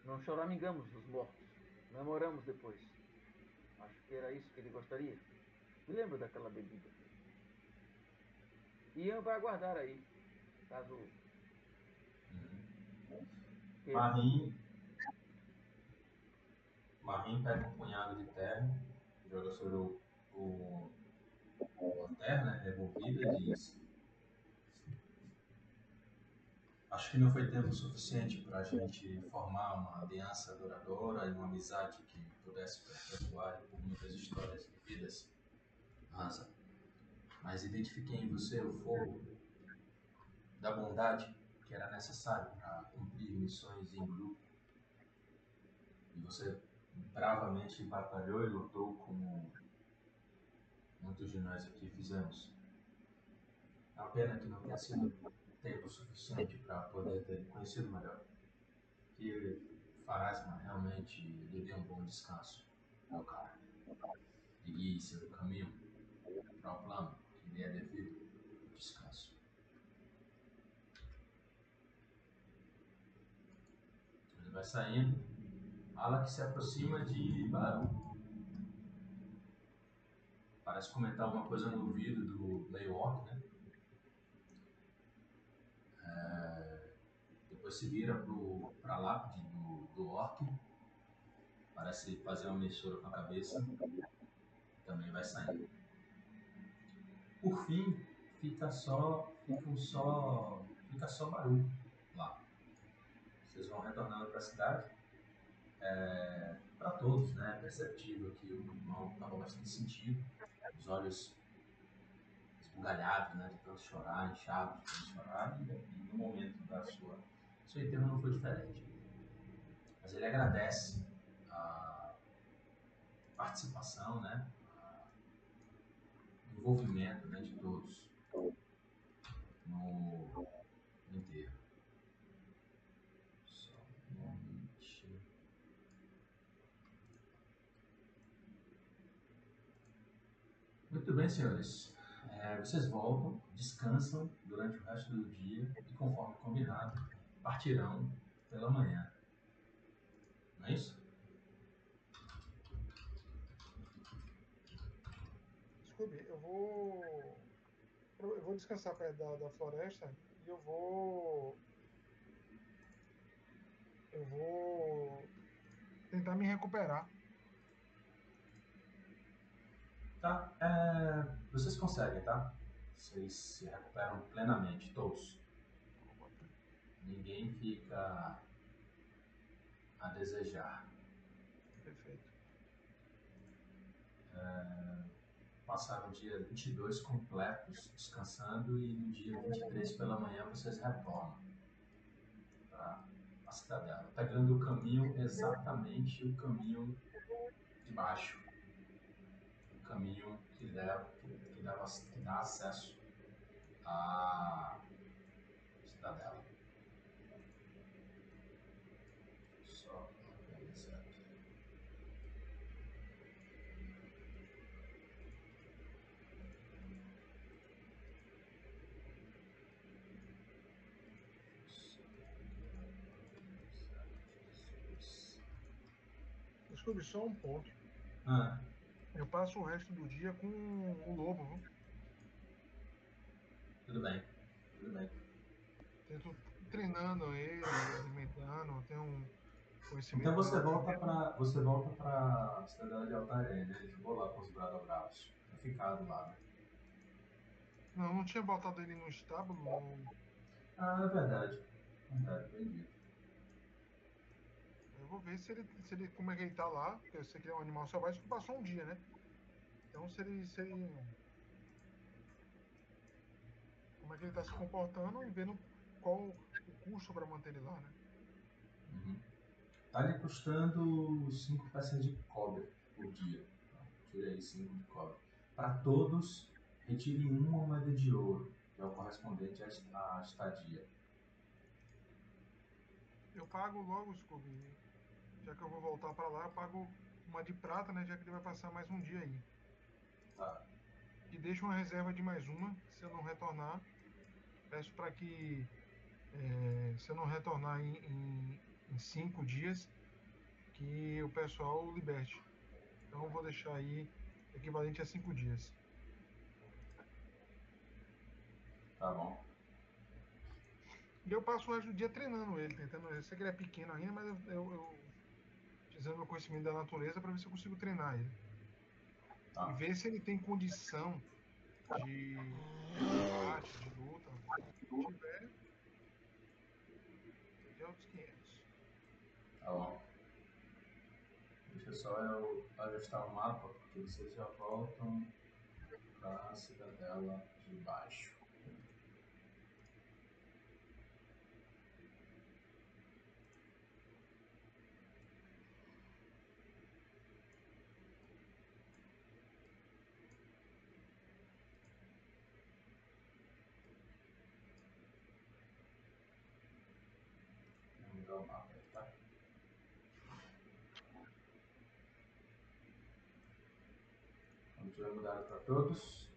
Não choramingamos os mortos. Memoramos depois. Acho que era isso que ele gostaria. Me lembro daquela bebida. Ian vai aguardar aí. Caso. Uhum. Marim. Marim pega um punhado de terra, joga sobre o, o, a terra né, revolvida e diz: Acho que não foi tempo suficiente para a gente formar uma aliança duradoura e uma amizade que pudesse perpetuar por muitas histórias de vidas. Mas identifiquei em você o fogo da bondade que era necessário para cumprir missões em grupo. E você bravamente batalhou e lutou como muitos de nós aqui fizemos. É uma pena que não tenha sido tempo suficiente para poder ter conhecido melhor. Que Farasma realmente lhe dê um bom descanso, meu cara. E guie seu caminho para o plano que lhe é devido descanso. Ele vai saindo. Alak se aproxima de Baru. Parece comentar alguma coisa no ouvido do Laywalk, né? É, depois se vira pro, pra lápide do, do Orc. Parece fazer uma mexura com a cabeça. Também vai saindo. Por fim, fica só. Fica só. Fica só barulho lá. Vocês vão retornando para a cidade. É, para todos, né? É perceptível que o irmão estava bastante sentido. Os olhos esbugalhados, né? De tanto chorar, inchados de tanto chorar. E, momento da sua. Seu enterro não foi diferente. Mas ele agradece a participação, né? O envolvimento né, de todos no, enterro. Muito bem, senhores. É, vocês voltam, descansam durante o resto do dia e, conforme combinado, partirão pela manhã. Não é isso? Scooby, eu vou. Eu vou descansar perto da, da floresta e eu vou. Eu vou tentar me recuperar. Tá. É, vocês conseguem, tá? Vocês se recuperam plenamente, todos. Ninguém fica a desejar. Perfeito. Passaram o dia 22 completos descansando e no dia 23 pela manhã vocês retornam para a cidadela, pegando o caminho exatamente o caminho de baixo, o caminho que leva, que, que dá acesso à cidadela. Só organizar aqui. Scooby, só um ponto. Ah, Eu passo o resto do dia com o lobo, viu? tudo bem, tudo bem. Tento treinando ele, alimentando, tenho um conhecimento. Então você volta pra. Você volta pra cidade de Altaré, né? Ele ficou lá com os bradobravos. Tá ficado lá, né? Não, não tinha botado ele no estábulo. não. Ah, é verdade. Verdade, entendi. Eu vou ver se ele, se ele, como é que ele tá lá, porque eu sei que ele é um animal selvagem que passou um dia, né? Então se ele, se ele. Como é que ele tá se comportando e vendo qual o custo para manter ele lá, né? Uhum. Tá lhe custando 5 peças de cobre por dia. Tira aí 5 de cobre. Para todos, retire uma moeda de ouro, que é o correspondente à estadia. Eu pago logo, Scooby. Já que eu vou voltar para lá, eu pago uma de prata, né? Já que ele vai passar mais um dia aí. Tá. E deixo uma reserva de mais uma, se eu não retornar. Peço para que, eh, se eu não retornar em, em, em cinco dias, que o pessoal liberte. Então eu vou deixar aí equivalente a cinco dias. Tá bom. E eu passo o resto do dia treinando ele, tentando. Eu sei que ele é pequeno ainda, mas eu, eu, eu utilizando meu conhecimento da natureza para ver se eu consigo treinar ele. Tá. E ver se ele tem condição de combate, de luta. Se tiver, já é outros 500. Tá bom. Deixa só eu ajustar o mapa, porque vocês já voltam pra cidadela de baixo. Vou mudar o mapa aí, tá? Tiver mudado para todos.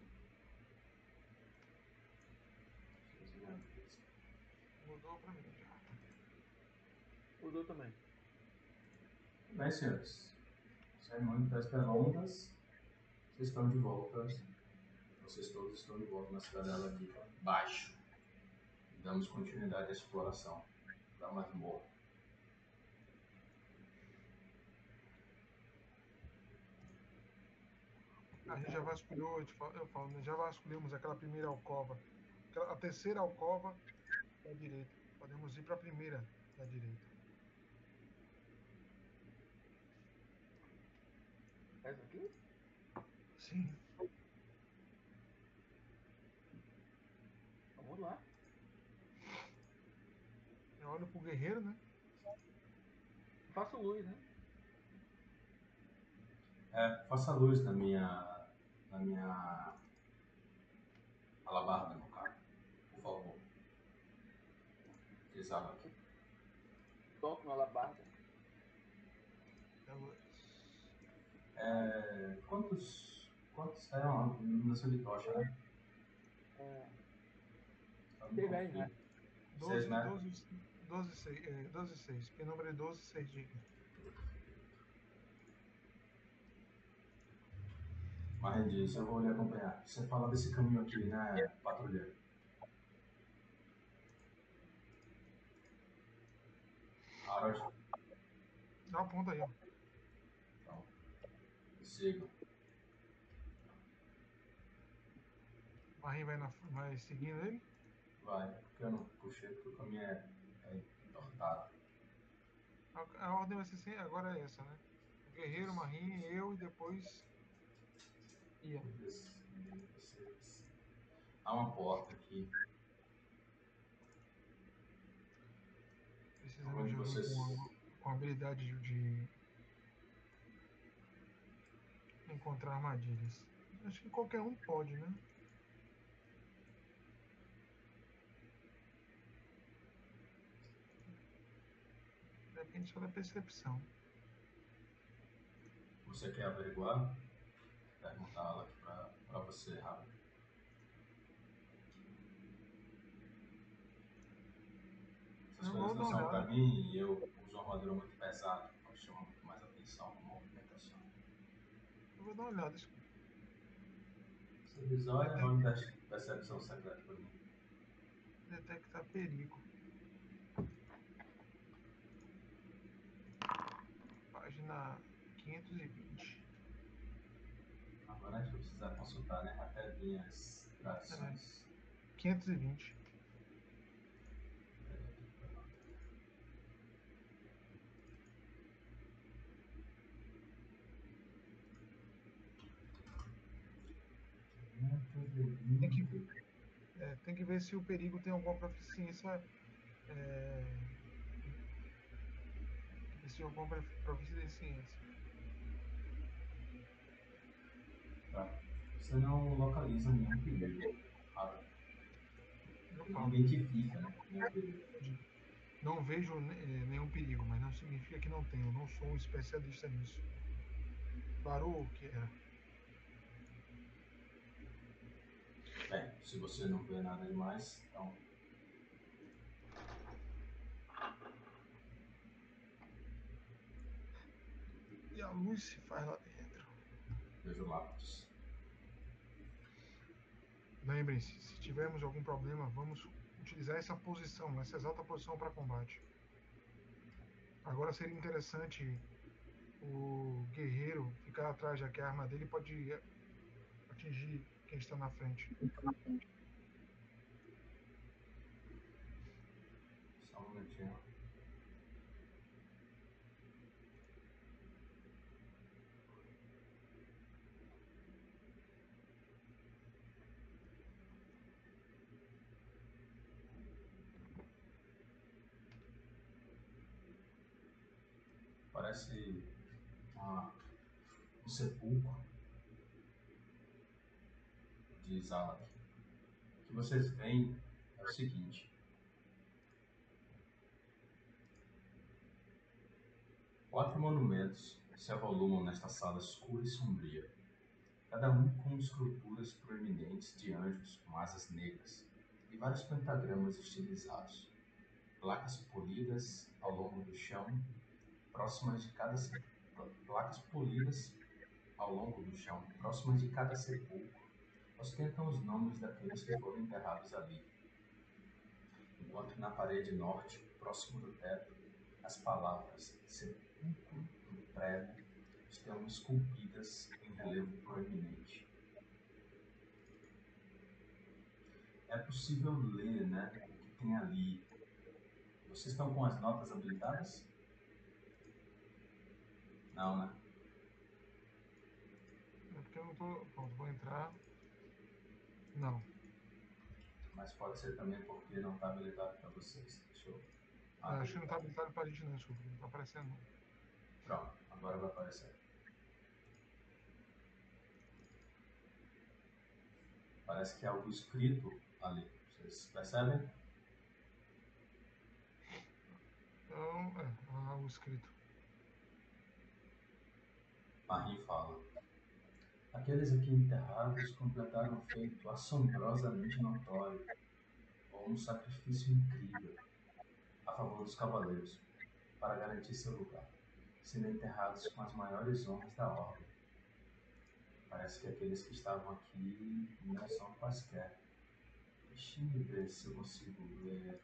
Mudou pra mim já. Mudou também. Bem, senhores. Cerimônia das Pelongas. Vocês estão de volta. Vocês todos estão de volta na cidadela de baixo. Damos continuidade à exploração da masmorra. A gente já vasculhou, eu, te falo, eu falo, né, já vasculhamos aquela primeira alcova. Aquela- a terceira alcova da direita. Podemos ir para a primeira da direita. Essa aqui? Sim. Vamos lá. Eu olho pro guerreiro, né? Faço luz, né? É, faça luz na minha. Na minha. alabarda, no cara. Por favor. Exala aqui. Toco no alabarda. É. É, quantos Quantos? É uma iluminação de tocha, né? É, bem, confio. né? 12, Seis metros. 12, 12, 6, é, 12, 6. Penumbra é 12, 6 de. Mas disso eu vou lhe acompanhar. Você fala desse caminho aqui, né, patrulheiro? Harold, Dá uma ponta aí, ó. então, sigam. Marim vai, na, vai seguindo ele. Vai, porque eu não puxei, porque o caminho é, é entortado. A, a ordem vai ser sem, agora é essa, né? O guerreiro, Marim, eu e depois. Vocês- Há uma porta aqui. Precisamos de alguém vocês- com, com habilidade de, de encontrar armadilhas. Acho que qualquer um pode, né? Depende só da percepção. Você quer averiguar? Pra, pra você, rápido. Essas Eu coisas não são olhada. mim e eu uso uma armadura muito pesada, então chama muito mais atenção com movimentação. Eu vou dar uma olhada. Você visual é nome da percepção secreta pra mim. Detectar perigo. Página 520. Agora a gente vai precisar consultar, né? Até minhas traduções. 520. Tem que- É, tem que ver se o perigo tem alguma proficiência. É... Se alguma profi- proficiência. Tá. Você não localiza nenhum perigo. Ah, Não identifica, né? Não vejo eh, nenhum perigo, mas não significa que não tenho. Eu não sou um especialista nisso. Baru, que era. Bem, se você não vê nada demais, então E a luz se faz lá dentro. Vejo lápis. Lembrem-se, se tivermos algum problema, vamos utilizar essa posição, essa exata posição para combate. Agora seria interessante o guerreiro ficar atrás, já que a arma dele pode atingir quem está na frente. Só um minutinho. Parece uma- um sepulcro de Zalak. O que vocês veem é o seguinte. Quatro monumentos se avolumam nesta sala escura e sombria, cada um com esculturas proeminentes de anjos com asas negras e vários pentagramas estilizados, placas polidas ao longo do chão, próximas de cada placas polidas ao longo do chão, próximas de cada sepulcro, ostentam os nomes daqueles que foram enterrados ali. Enquanto na parede norte, próximo do teto, as palavras sepulcro e prego estão esculpidas em relevo proeminente. É possível ler né, o que tem ali. Vocês estão com as notas habilitadas? Não, né? É porque eu não tô. Pronto, vou entrar. Não. Mas pode ser também porque não está habilitado para vocês. Deixa eu. Ah, acho que não tá habilitado para a gente não, desculpa. Não tá aparecendo não. Pronto, agora vai aparecer. Parece que é algo escrito ali. Vocês percebem? Então, é, ah, o escrito. Marie fala. Aqueles aqui enterrados completaram um feito assombrosamente notório, ou um sacrifício incrível, a favor dos cavaleiros, para garantir seu lugar, sendo enterrados com as maiores honras da ordem. Parece que aqueles que estavam aqui não são quaisquer. Deixe-me ver se eu consigo ler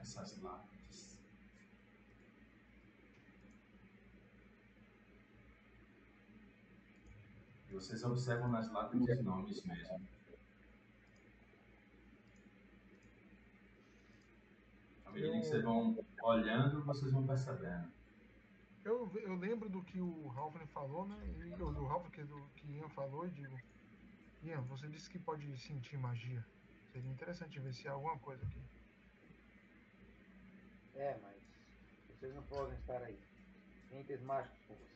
essas lápides. E vocês observam nas lápides nomes mesmo. À medida que vocês vão olhando, vocês vão percebendo. Eu, eu lembro do que o Ralph falou, né? E, o do Ralph que, do, que Ian falou, e digo, Ian, você disse que pode sentir magia. Seria interessante ver se há alguma coisa aqui. É, mas vocês não podem estar aí. Entes mágicos com vocês.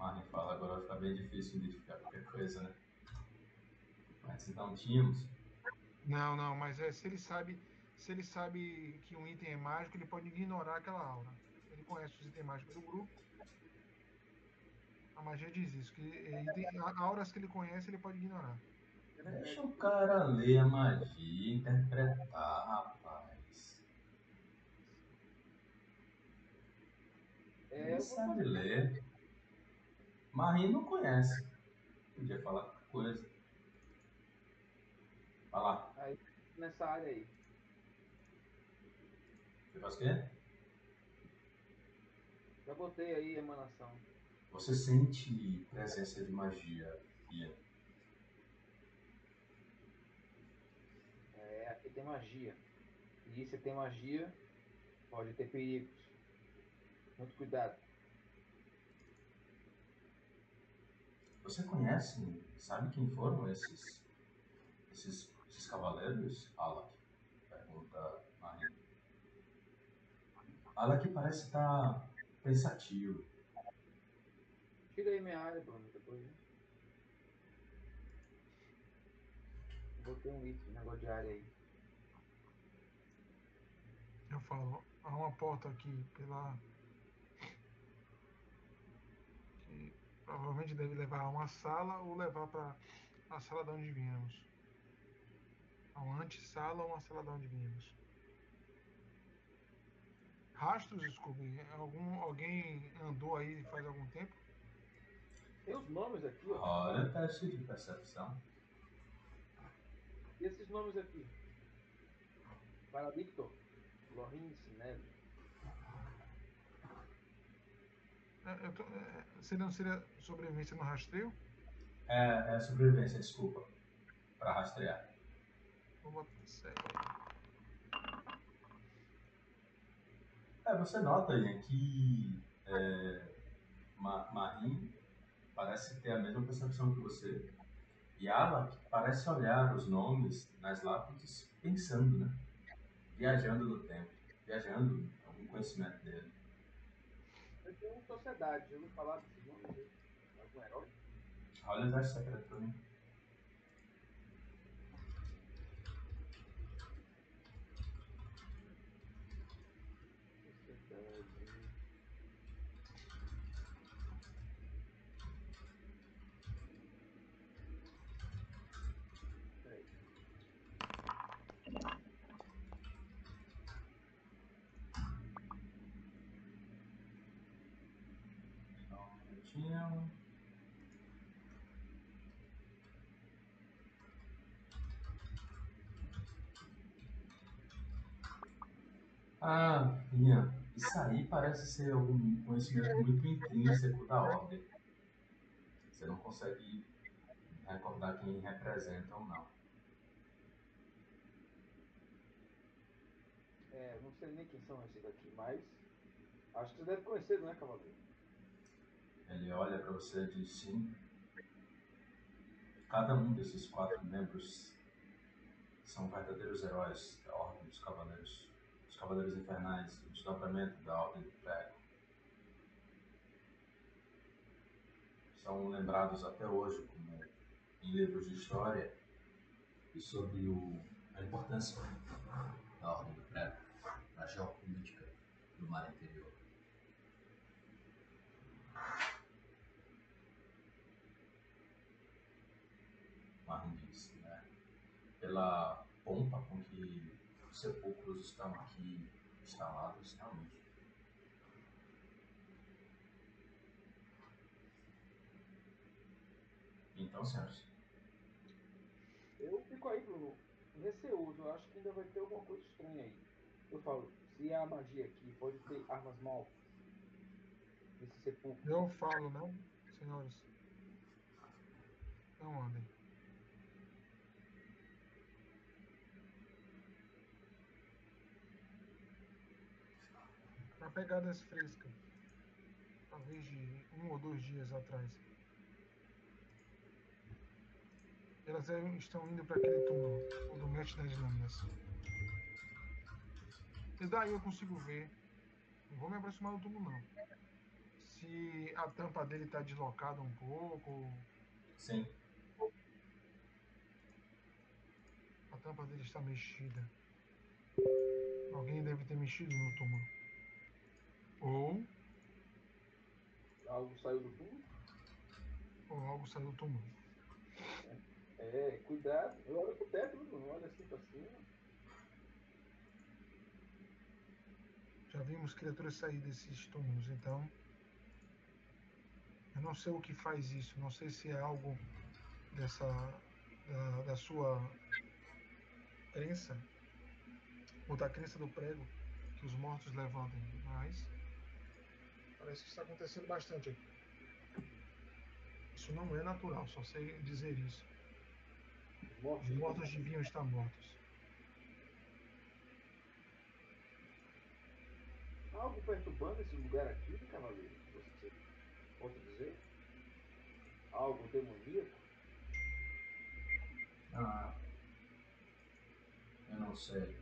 Marlin fala, agora vai ficar bem difícil identificar qualquer coisa, né? Mas então tínhamos. Não, não, mas é, se ele sabe, se ele sabe que um item é mágico, ele pode ignorar aquela aura. Ele conhece os itens mágicos do grupo. A magia diz isso, que é, item- auras que ele conhece, ele pode ignorar. Deixa o cara ler a magia, interpretar, rapaz. É, Ele sabe ler. Marim não conhece. Podia falar qualquer coisa. Vai lá. Aí, nessa área aí. Você faz o quê? Já botei aí emanação. Você sente presença de magia, Ian. É, aqui tem magia. E se tem magia, pode ter perigos. Muito cuidado. Você conhece, sabe quem foram esses esses, esses cavaleiros, Alak? Pergunta Marim. Alak parece estar pensativo. Tira aí minha área, Bruno, depois. né? Botei um item, negócio de área aí. Eu falo, há uma porta aqui pela. que provavelmente deve levar a uma sala ou levar para a sala de onde viemos. A uma antessala ou uma sala de onde viemos. Rastros, Scooby? Algum, alguém andou aí faz algum tempo? Tem os nomes aqui, ó. Olha, teste de percepção. E esses nomes aqui? Paradicto, Lorin, Sinelli. É, eu tô, é, seria, não seria sobrevivência no rastreio? É, é sobrevivência, desculpa. Pra rastrear. Vou botar sério. É, você nota, Ian, que é, Ma Marim parece ter a mesma percepção que você. E Alak parece olhar os nomes nas lápides pensando, né? Viajando no tempo. Viajando algum conhecimento dele. Sociedade, eu vou falar desses nomes aí. Algum herói? Olha o teste secreto pra mim. Sociedade. Peraí. Só um minutinho. Ah, Ian, isso aí parece ser algum conhecimento muito intrínseco da ordem. Você não consegue recordar quem representa ou não. É, não sei nem quem são esses aqui, mas acho que você deve conhecer, não é, Cavaleiro? Ele olha para você e diz sim. Cada um desses quatro membros são verdadeiros heróis da Ordem dos Cavaleiros, Cavaleiros Infernais, o Destampamento da Ordem do Prego. São lembrados até hoje como em livros de história e sobre o, a importância da Ordem do Prego na geopolítica do mar interior. Marrom disse, né? Pela pompa com que os sepulcros estão instalados, realmente. Então, senhores, Eu fico aí, Bruno, receoso. Eu acho que ainda vai ter alguma coisa estranha aí. Eu falo, se há magia aqui, pode ter armas maltas. Nesse sepulcro. Eu falo, né, senhores? Não andem. Para pegadas frescas, talvez de um ou dois dias atrás. Elas é- estão indo para aquele túmulo, o do mestre das lâminas. E daí eu consigo ver. Não vou me aproximar do túmulo, não. Se a tampa dele está deslocada um pouco, sim, a tampa dele está mexida. Alguém deve ter mexido no túmulo. Ou, Algo saiu do túmulo. ou algo saiu do túmulo. É, cuidado. Eu olho pro teto, Bruno. Olha assim pra cima. Já vimos criaturas sair desses túmulos, então. Eu não sei o que faz isso. Não sei se é algo dessa. da, da sua crença. Ou da crença do prego que os mortos levantem. Mas. Parece que está acontecendo bastante aqui. Isso não é natural, só sei dizer isso. Os mortos. Os mortos deviam estar mortos. Há algo perturbando esse lugar aqui, cavaleiro? Você pode dizer? Algo demoníaco? Ah, eu não sei.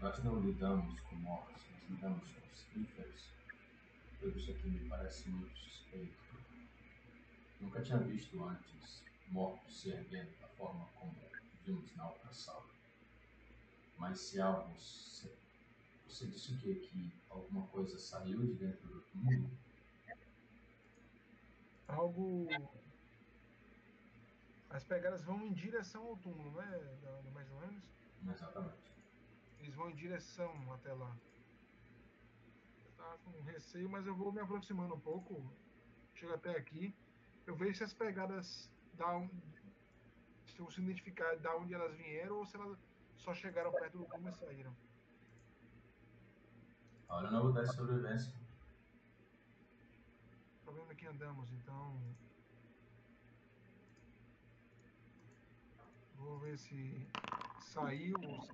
Nós não lidamos com mortos, lidamos com sniffers. Tudo isso aqui me parece muito suspeito. Nunca tinha visto antes mortos se erguendo da forma como vimos na outra sala. Mas se algo. Se... Você disse o quê? Que alguma coisa saiu de dentro do túmulo? Algo. As pegadas vão em direção ao túmulo, né? Mais Lanes. Exatamente. Eles vão em direção até lá. Tava com receio, mas eu vou me aproximando um pouco. Chego até aqui. Eu vejo se as pegadas da um, se eu consigo identificar da onde elas vieram ou se elas só chegaram perto do túmulo e saíram. Olha o novo teste de sobrevivência. O problema é que andamos, então. Vou ver se saiu ou se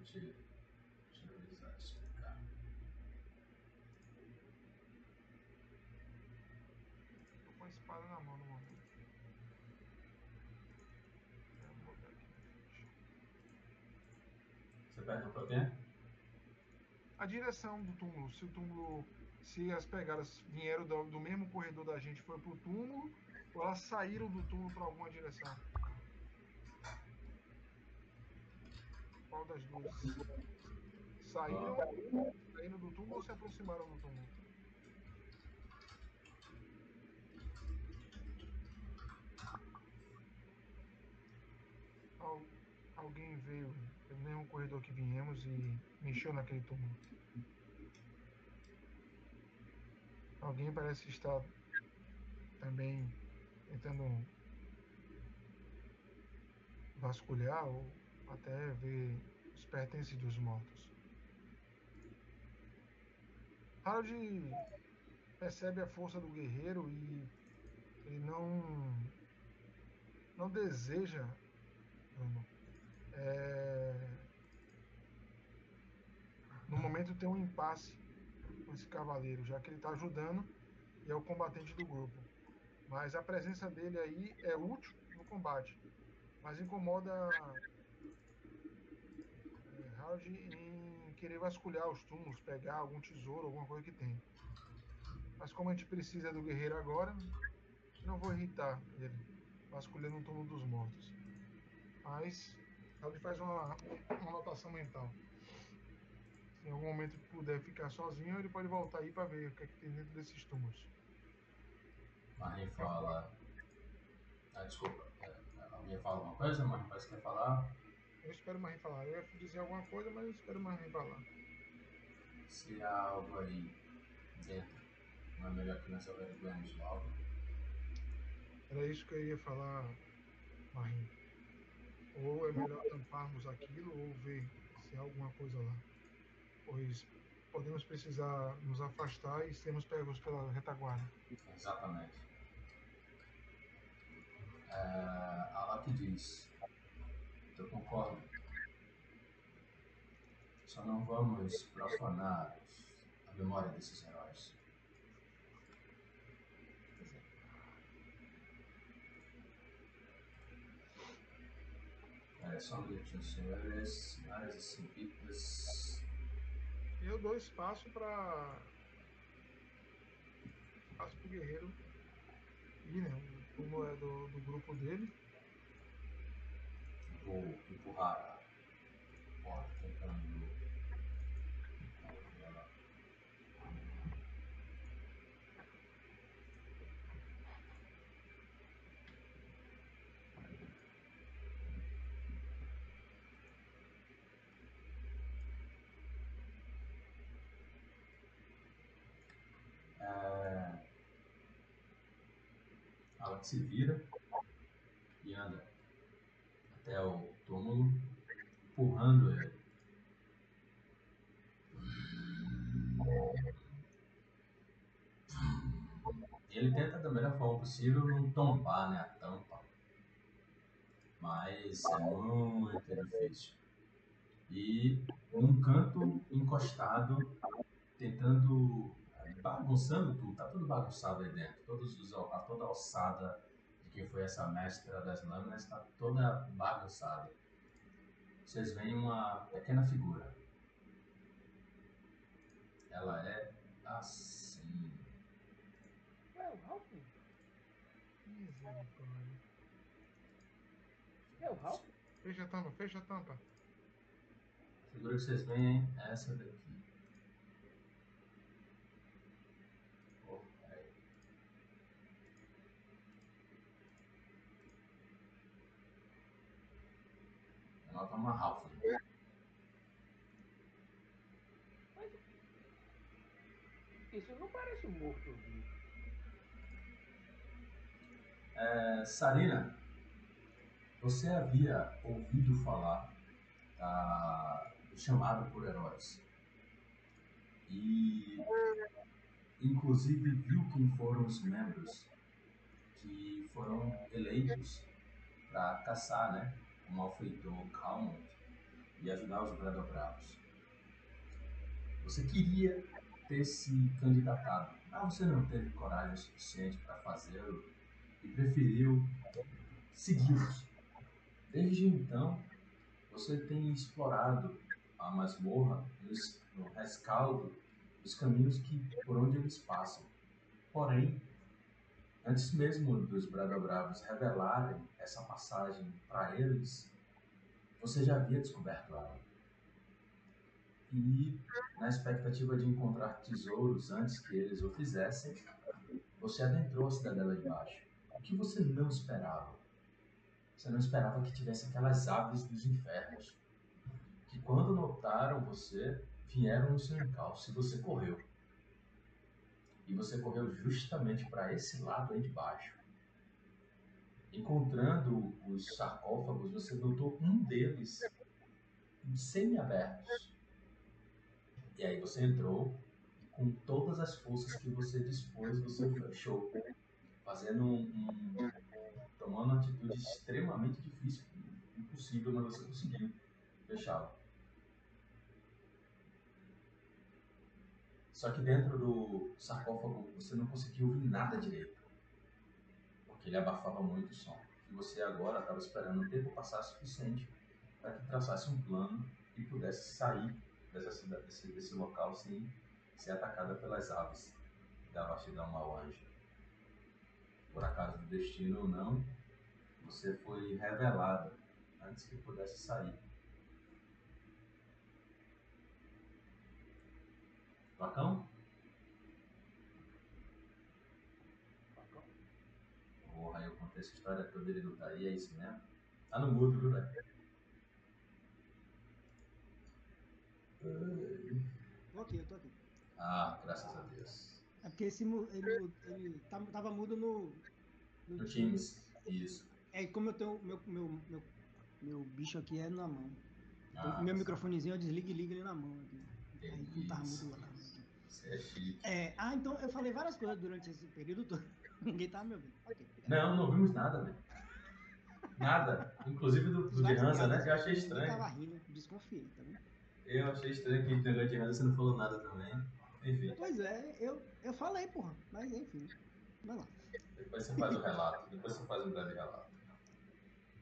avisar, te explicar. Tô com a espada na mão no momento. Vou botar aqui. Você perguntou quem? A direção do túmulo, se o túmulo. Se as pegadas vieram do, do mesmo corredor da gente foi pro túmulo, ou elas saíram do túmulo para alguma direção. Qual das duas? Saíram, saíram do túmulo ou se aproximaram do túmulo? Al- alguém veio pelo mesmo corredor que viemos e mexeu naquele túmulo. Alguém parece estar também tentando vasculhar ou até ver os pertences dos mortos. Harold percebe a força do guerreiro e ele não não deseja Bruno, é, no momento tem um impasse com esse cavaleiro, já que ele está ajudando e é o combatente do grupo. Mas a presença dele aí é útil no combate, mas incomoda em querer vasculhar os túmulos, pegar algum tesouro, alguma coisa que tem. Mas como a gente precisa do guerreiro agora, não vou irritar ele vasculhando o túmulo dos mortos. Mas ele faz uma, uma anotação mental. Se em algum momento puder ficar sozinho, ele pode voltar aí para ver o que, é que tem dentro desses túmulos. Marie fala. Ah, desculpa. é, Alguém fala alguma coisa? Mas parece que quer falar. Eu espero o Marim falar. Eu ia dizer alguma coisa, mas eu espero o Marim falar. Se há algo aí dentro, não é melhor que nós averiguemos logo. Era isso que eu ia falar, Marim. Ou é melhor tamparmos aquilo ou ver se há alguma coisa lá. Pois podemos precisar nos afastar e sermos pegos pela retaguarda. Exatamente. É, a Loki diz: Eu concordo. Só não vamos profanar a memória desses heróis. É, só um minutinho, senhores, senhoras e senhoritas. Eu dou espaço para. Espaço pro guerreiro ir, né? Como é do, do grupo dele. Vou empurrar a porta tentando. É, Ela se vira e anda até o túmulo, empurrando ele. Ele tenta da melhor forma possível não tombar né, a tampa, mas é muito difícil. E num canto encostado, tentando, eh, bagunçando tudo, tá tudo bagunçado aí dentro, todos os, toda alçada de quem foi essa mestra das lâminas está toda bagunçada. Vocês veem uma pequena figura. Ela é assim. Ué, o Ralph? Misericórdia. É o Ralph? Fecha a tampa, fecha a tampa. A figura que vocês veem é essa daqui. Oh, peraí. Ela tá uma Ralph. Mas isso não parece um morto vivo. É, Sarina, você havia ouvido falar da- do chamado por heróis. E inclusive viu quem foram os membros que foram eleitos para caçar, né? O malfeitor Calmont e ajudar os Bradobravos. Você queria ter se candidatado, mas você não teve coragem suficiente para fazê-lo e preferiu segui-los. Desde então, você tem explorado a masmorra no rescaldo dos caminhos que por onde eles passam. Porém, antes mesmo dos Bradobravos revelarem essa passagem para eles, você já havia descoberto ela. E, na expectativa de encontrar tesouros antes que eles o fizessem, você adentrou a cidadela de baixo. O que você não esperava? Você não esperava que tivesse aquelas aves dos infernos. Que quando notaram você, vieram no seu encalço e você correu. E você correu justamente para esse lado aí de baixo. Encontrando os sarcófagos, você notou um deles semi-abertos. E aí você entrou e com todas as forças que você dispôs, você fechou. Fazendo um, um- tomando uma atitude extremamente difícil, impossível, mas você conseguiu fechá-lo. Só que dentro do sarcófago você não conseguiu ouvir nada direito. Porque ele abafava muito o som. E você agora estava esperando o tempo passar suficiente para que traçasse um plano e pudesse sair dessa cidade, desse, desse local sem ser atacada pelas aves da vastidão mau anjo. Por acaso do destino ou não, você foi revelada antes que pudesse sair. Facão? Facão. Porra, eu contei essa história toda ele não tá aí, é isso mesmo? Tá no mudo, viu, velho? Tô aqui, eu tô aqui. Ah, graças a Deus. É porque esse, ele, ele tá- tava mudo no. No Teams, isso. É como eu tenho. Meu, meu, meu, meu bicho aqui é na mão. Ah, meu microfonezinho eu desligo e ligo ele na mão aqui. Aí não tava mudo lá. Você é chique. É, ah, então eu falei várias coisas durante esse período todo. [LAUGHS] Ninguém tava me ouvindo. Ok, obrigado. Não, não ouvimos nada, velho. Nada. Inclusive do, do de Hansa, né? Eu achei estranho. tava rindo, desconfiei, tá vendo? Eu achei estranho que o negócio de Hansa você não falou nada também. Enfim, Pois é, eu, eu falei, porra. Mas enfim. Vai lá. depois você faz o relato. Depois você faz um breve relato.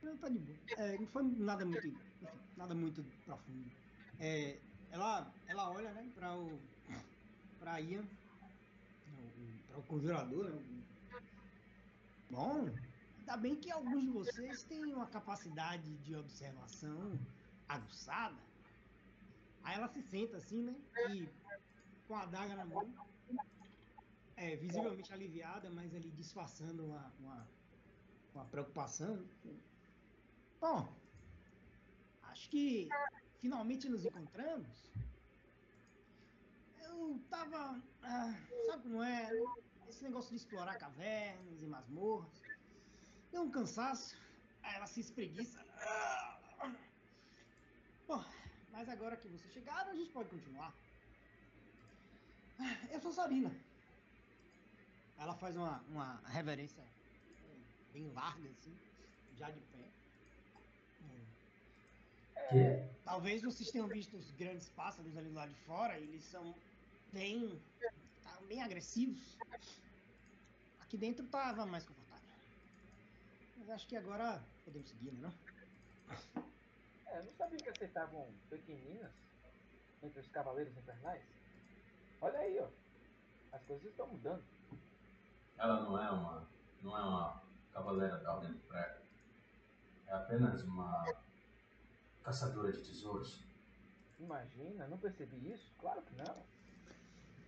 Não, tá de boa. É, não foi nada muito, enfim, nada muito profundo. É, ela, ela olha, né, para o, Ian, para o conjurador, né? o- Bom, ainda bem que alguns de vocês têm uma capacidade de observação aguçada. Aí ela se senta assim, né, e com a adaga na mão, é, visivelmente aliviada, mas ali disfarçando uma, uma, uma preocupação. Bom, acho que finalmente nos encontramos. Eu tava. ah, sabe como é? Esse negócio de explorar cavernas e masmorras. Deu um cansaço. Ela se espreguiça. Ah. Bom, mas agora que vocês chegaram, a gente pode continuar. Ah, Eu sou Sabina. Ela faz uma, uma reverência bem larga, assim, já de pé. É. Que? Talvez vocês tenham visto os grandes pássaros ali do lado de fora, eles são bem, tá, bem agressivos. Aqui dentro tava mais confortável. Mas acho que agora podemos seguir, né? Não? É, não sabia que aceitavam pequeninas entre os cavaleiros infernais. Olha aí, ó. As coisas estão mudando. Ela não é uma. não é uma cavaleira da Ordem do Prego. É apenas uma caçadora de tesouros. Imagina, não percebi isso? Claro que não.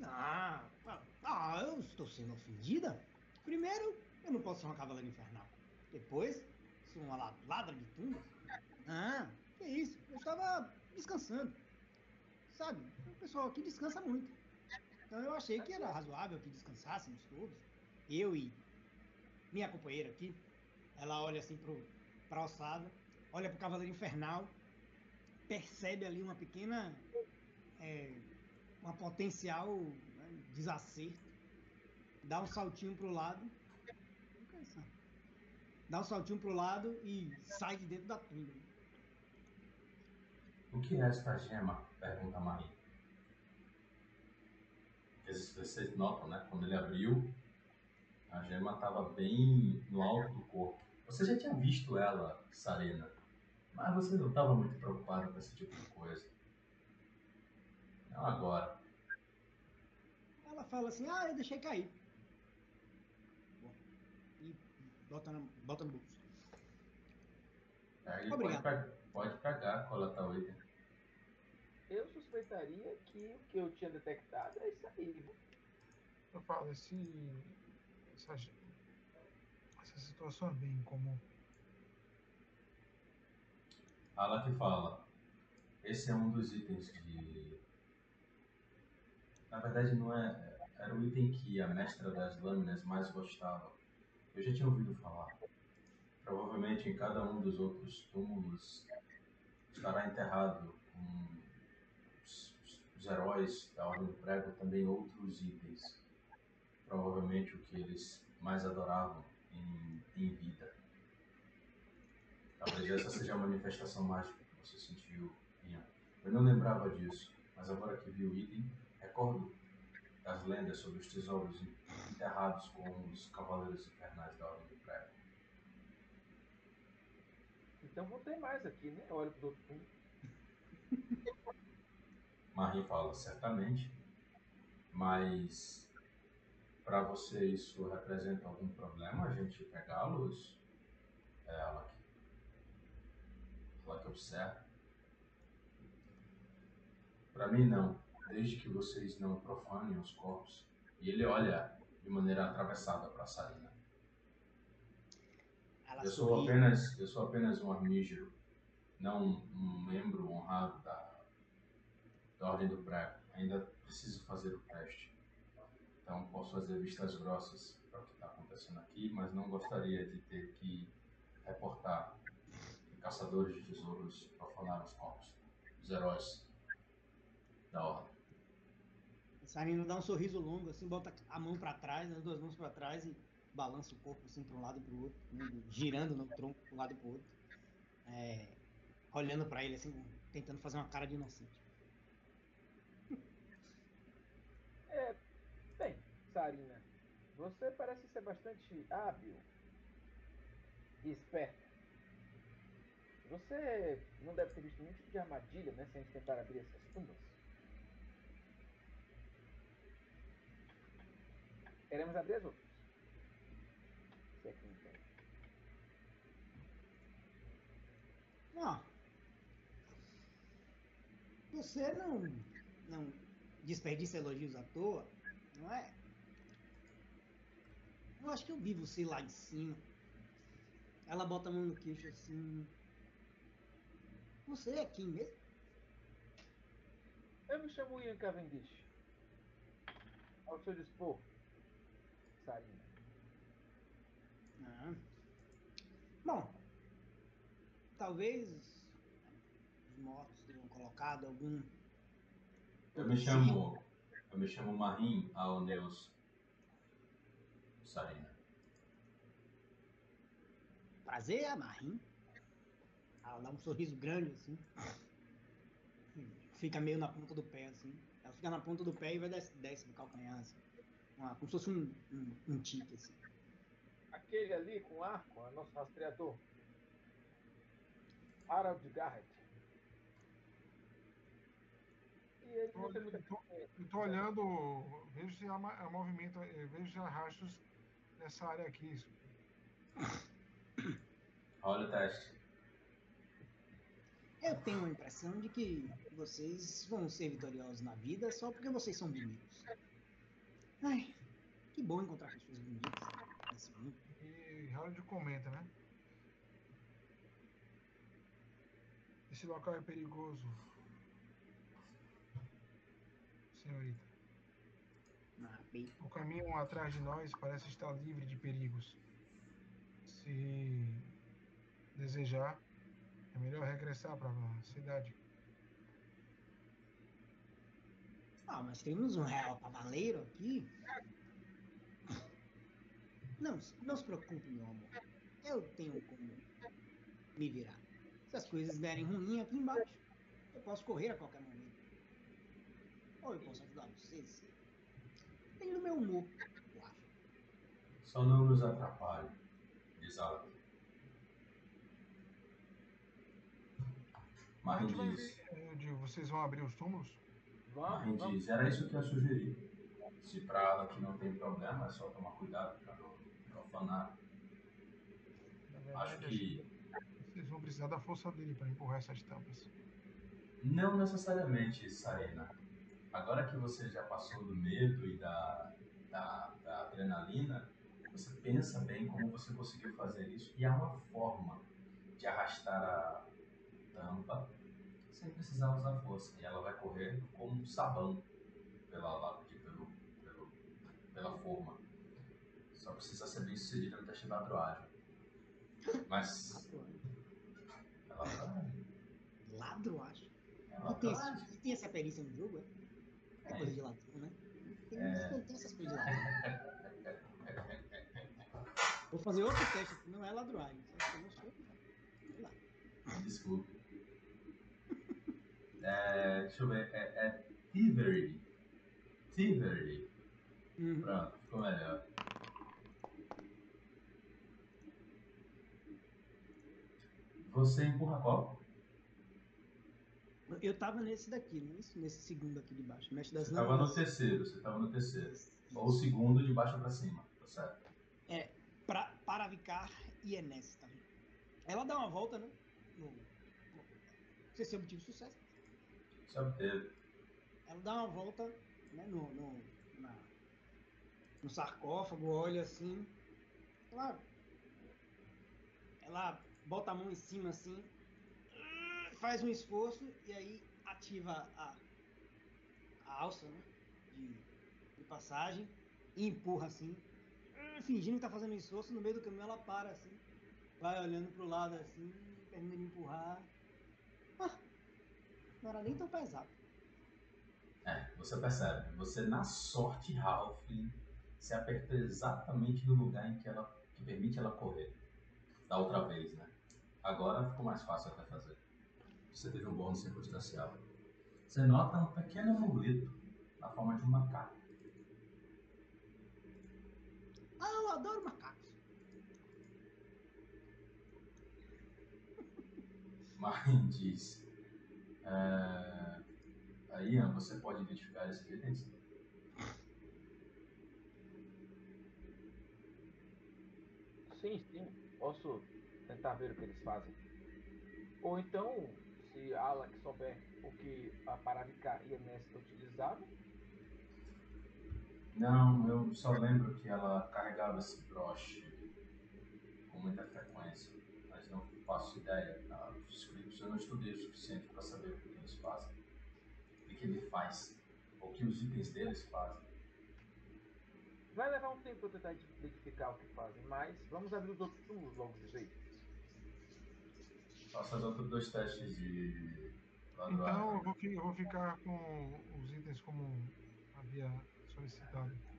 Ah, ah, ah, eu estou sendo ofendida. Primeiro, eu não posso ser uma cavaleira infernal. Depois, sou uma la- ladra de tumbas. Ah, que isso? Eu estava descansando. Sabe, o pessoal aqui descansa muito. Então eu achei que era razoável que descansássemos todos. Eu e minha companheira aqui. Ela olha assim pro, pra ossada, olha pro cavaleiro infernal, percebe ali uma pequena. é, uma potencial né, desacerto, dá um saltinho pro lado, dá um saltinho pro lado e sai de dentro da tumba. O que é esta gema? Pergunta a Marie. Vocês- Vocês notam, né? Quando ele abriu, a gema estava bem no alto do corpo. Você já tinha visto ela, Sarena, mas você não estava muito preocupado com esse tipo de coisa. Agora. Ela fala assim, ah, eu deixei cair. Bom, e bota, na, bota no bolso. Aí pode, Obrigado. pe- pode pegar, coletar o item. Eu suspeitaria que o que eu tinha detectado é isso aí. Eu falo, esse, essa, essa situação é bem incomum. Ela que fala. Esse é um dos itens de. Na verdade, não é. Era o item que a mestra das lâminas mais gostava. Eu já tinha ouvido falar. Provavelmente em cada um dos outros túmulos estará enterrado com os, os heróis da Ordem do Prego também outros itens. Provavelmente o que eles mais adoravam em, em vida. Talvez essa seja a manifestação mágica que você sentiu, Ian. Eu não lembrava disso, mas agora que vi o item, recordo das lendas sobre os tesouros enterrados com os cavaleiros infernais da Ordem do Prego. Então vão ter mais aqui, né? Olha pros outros túmulos. [LAUGHS] Marie fala, certamente, mas para você isso representa algum problema a gente pegá-los? É ela que, ela que observa. Para mim não, desde que vocês não profanem os corpos. E ele olha de maneira atravessada para Sarina. Ela Eu sou sorri. apenas, eu sou apenas um armígero, não um, um membro honrado da, da Ordem do Prego. Ainda preciso fazer o teste. Então posso fazer vistas grossas para o que está acontecendo aqui, mas não gostaria de ter que reportar que caçadores de tesouros profanaram os corpos dos heróis da Ordem. Sarina dá um sorriso longo, assim, bota a mão pra trás, as duas mãos pra trás e balança o corpo assim pra um lado e pro outro, né, girando no tronco pra um lado e pro outro. É, olhando pra ele assim, tentando fazer uma cara de inocente. [LAUGHS] É, bem, Sarina, você parece ser bastante hábil e esperta. Você não deve ter visto nenhum tipo de armadilha, né, sem tentar abrir essas tumbas. Queremos abrir as outras. Se é que me entende. Ó, você não, não desperdiça elogios à toa, não é? Eu acho que eu vi você lá em cima. Ela bota a mão no queixo assim. Você é quem mesmo? Eu me chamo Ian Cavendish. Ao seu dispor, Sarina. Ah. Bom, talvez os mortos tenham colocado algum. Eu me chamo, eu me chamo Marim Aoneus Sarina. Prazer, Amarim. Ela dá um sorriso grande assim. Fica meio na ponta do pé assim. Ela fica na ponta do pé e vai desce, desce no calcanhar assim. Uma- como se fosse um, um, um tique assim. Aquele ali com arco é nosso rastreador. Harold Garrett. E ele não tem muita Eu tô- Eu tô olhando, vejo se há, movimento, vejo se há rastros nessa área aqui. [COUGHS] Olha o teste. Eu tenho a impressão de que vocês vão ser vitoriosos na vida só porque vocês são bonitos. Ai, que bom encontrar pessoas bonitas nesse mundo. E Harold comenta, né? Esse local é perigoso. Senhorita. Ah, O caminho atrás de nós parece estar livre de perigos. Se desejar, é melhor regressar para a cidade. Ah, mas temos um real cavaleiro aqui. Não, não se preocupe, meu amor. Eu tenho como me virar. Se as coisas derem ruim aqui embaixo, eu posso correr a qualquer momento. Ou eu posso ajudar vocês. Depende do meu humor, eu acho. Só não nos atrapalhe, diz. A vai diz, ver, eu digo, vocês vão abrir os túmulos? Vamos, vamos. diz, era isso que eu sugeri. Se pra ela que não tem problema, é só tomar cuidado para não profanar. Na Acho que vocês vão precisar da força dele para empurrar essas tampas. Não necessariamente, Sarena. Agora que você já passou do medo e da, da, da adrenalina, você pensa bem como você conseguiu fazer isso e há uma forma de arrastar a tampa sem precisar usar força. E ela vai correr como um sabão pela, pelo, pelo, pela forma. Só precisa ser bem sucedido no teste de ladroagem. Mas ela vai. Ladro, acho. Ela tem, vai. esse- tem essa perícia no jogo, é? É coisa de ladrão, né? Tem, não tem essas coisas de ladrão. [LAUGHS] Vou fazer outro teste não é ladroagem. não sou. Desculpe. É, deixa eu ver. É, é Thievery. Thievery. Uhum. Pronto, ficou melhor. Você empurra qual? Eu tava nesse daqui, não é? Nesse segundo aqui de baixo. Mestre das Você tava no terceiro, você tava no terceiro. Ou o segundo de baixo pra cima, tá certo? É, pra, Paravicar e Enes também. Ela dá uma volta, né? No, no, não sei se obtive sucesso. Obteve. Ela dá uma volta né, no, no, na- no sarcófago, olha assim. Claro. ela bota a mão em cima assim, faz um esforço e aí ativa a, a alça, né? De, de passagem e empurra assim, fingindo que tá fazendo um esforço. No meio do caminho ela para assim, vai olhando pro lado assim, termina de empurrar. Não era nem tão pesado. É, você percebe. Você, na sorte, Ralph, se apertou exatamente no lugar em que ela que permite ela correr. Da outra vez, né? Agora ficou mais fácil até fazer. Você teve um bônus circunstancial. Você nota um pequeno amuleto na forma de um macaco. Ah, eu adoro macacos. Mas diz. É... Aí, Ian, você pode identificar esses itens? Sim, sim. Posso tentar ver o que eles fazem. Ou então, se a Alex souber o que a Paravica e a Nesta utilizavam, Não, eu só lembro que ela carregava esse broche com muita frequência, faço ideia. Os escritos eu não estudei o suficiente para saber o que eles fazem, o que ele faz, ou o que os itens deles fazem. vai levar um tempo para tentar identificar o que fazem, mas vamos abrir os outros túmulos logo de jeito. Faço os outros dois testes de. Então vou, eu vou ficar com os itens como havia solicitado.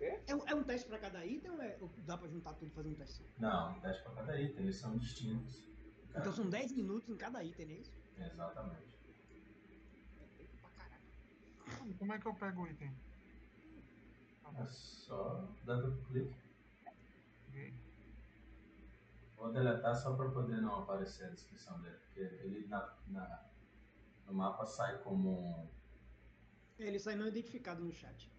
É, um- é um teste pra cada item ou, é, ou dá pra juntar tudo e fazer um teste? Não, um teste para cada item, eles são distintos. Então são 10 minutos em cada item, não é isso? Exatamente. É tempo pra caralho. Como é que eu pego o item? É só dar duplo clique. Ok. Vou deletar só para poder não aparecer a descrição dele, porque ele na, na- no mapa sai como. um- Ele sai não identificado no chat.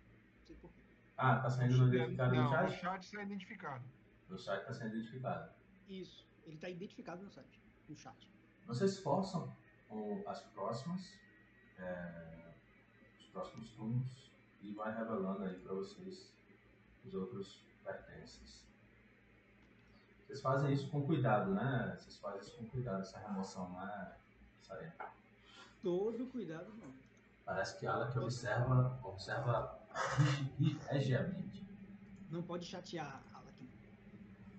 Ah, tá saindo no identificado Não, no o chat? chat está identificado. No chat tá sendo identificado. Isso. Ele tá identificado no site. No chat. Vocês forçam o- as próximas, é, os próximos turnos e vai revelando aí para vocês os outros pertences. Vocês fazem isso com cuidado, né? Vocês fazem isso com cuidado, essa remoção não é sair. Todo cuidado não. Parece que ela que observa, observa regi- [LAUGHS] regiamente. Não pode chatear a aqui.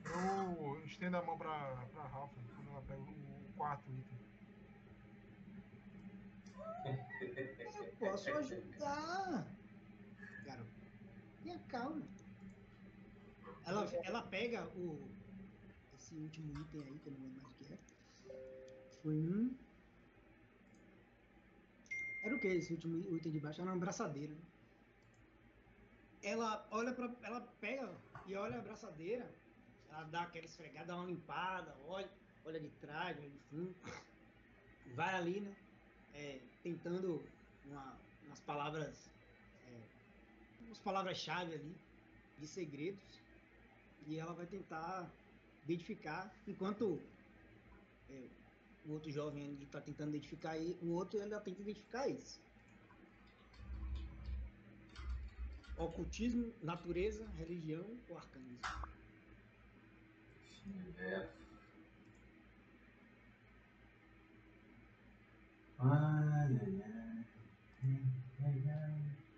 Eu estendo a mão pra, pra Ralph quando ela pega o quarto item. Eu posso ajudar. Garoto. Tenha calma. Ela, ela pega o. Esse último item aí, que eu não lembro mais o que é. Foi um. Era o que esse último item de baixo? Era uma braçadeira. né? Ela olha pra. Ela pega e olha a braçadeira. Ela dá aquela esfregada, dá uma limpada, olha, olha de trás, olha de fundo. Vai ali, né? é, tentando uma- umas palavras, é, umas palavras-chave ali de segredos e ela vai tentar identificar, enquanto é, o outro jovem está tentando identificar ele, o outro ainda tenta identificar esse. Ocultismo, natureza, religião ou arcanismo? É.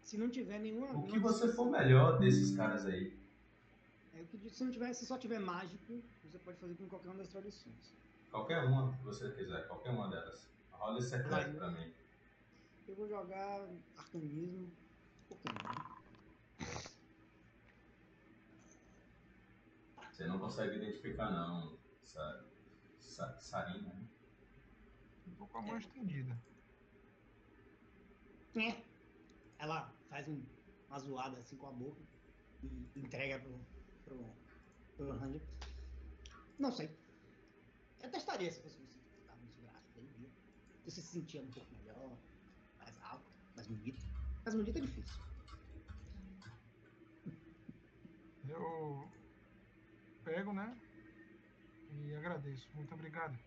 Se não tiver nenhuma. O que você for melhor desses caras aí. É, o que se não tiver, se só tiver mágico, você pode fazer com qualquer uma das tradições. Qualquer uma que você quiser, qualquer uma delas. Rola esse secreto pra mim. Eu vou jogar arcanismo. Por que não? Você não consegue identificar não. Sa, sa, Sarina, né? Eu tô com a mão estendida. É. Ela faz um, uma zoada assim com a boca e entrega pro, pro, pro Ranger. Não sei. Eu testaria se fosse você ficar nos braços dele, viu? Você se sentia um pouco melhor, mais alto, mais bonito. Mais bonito é difícil. Eu pego, né? E agradeço. Muito obrigado.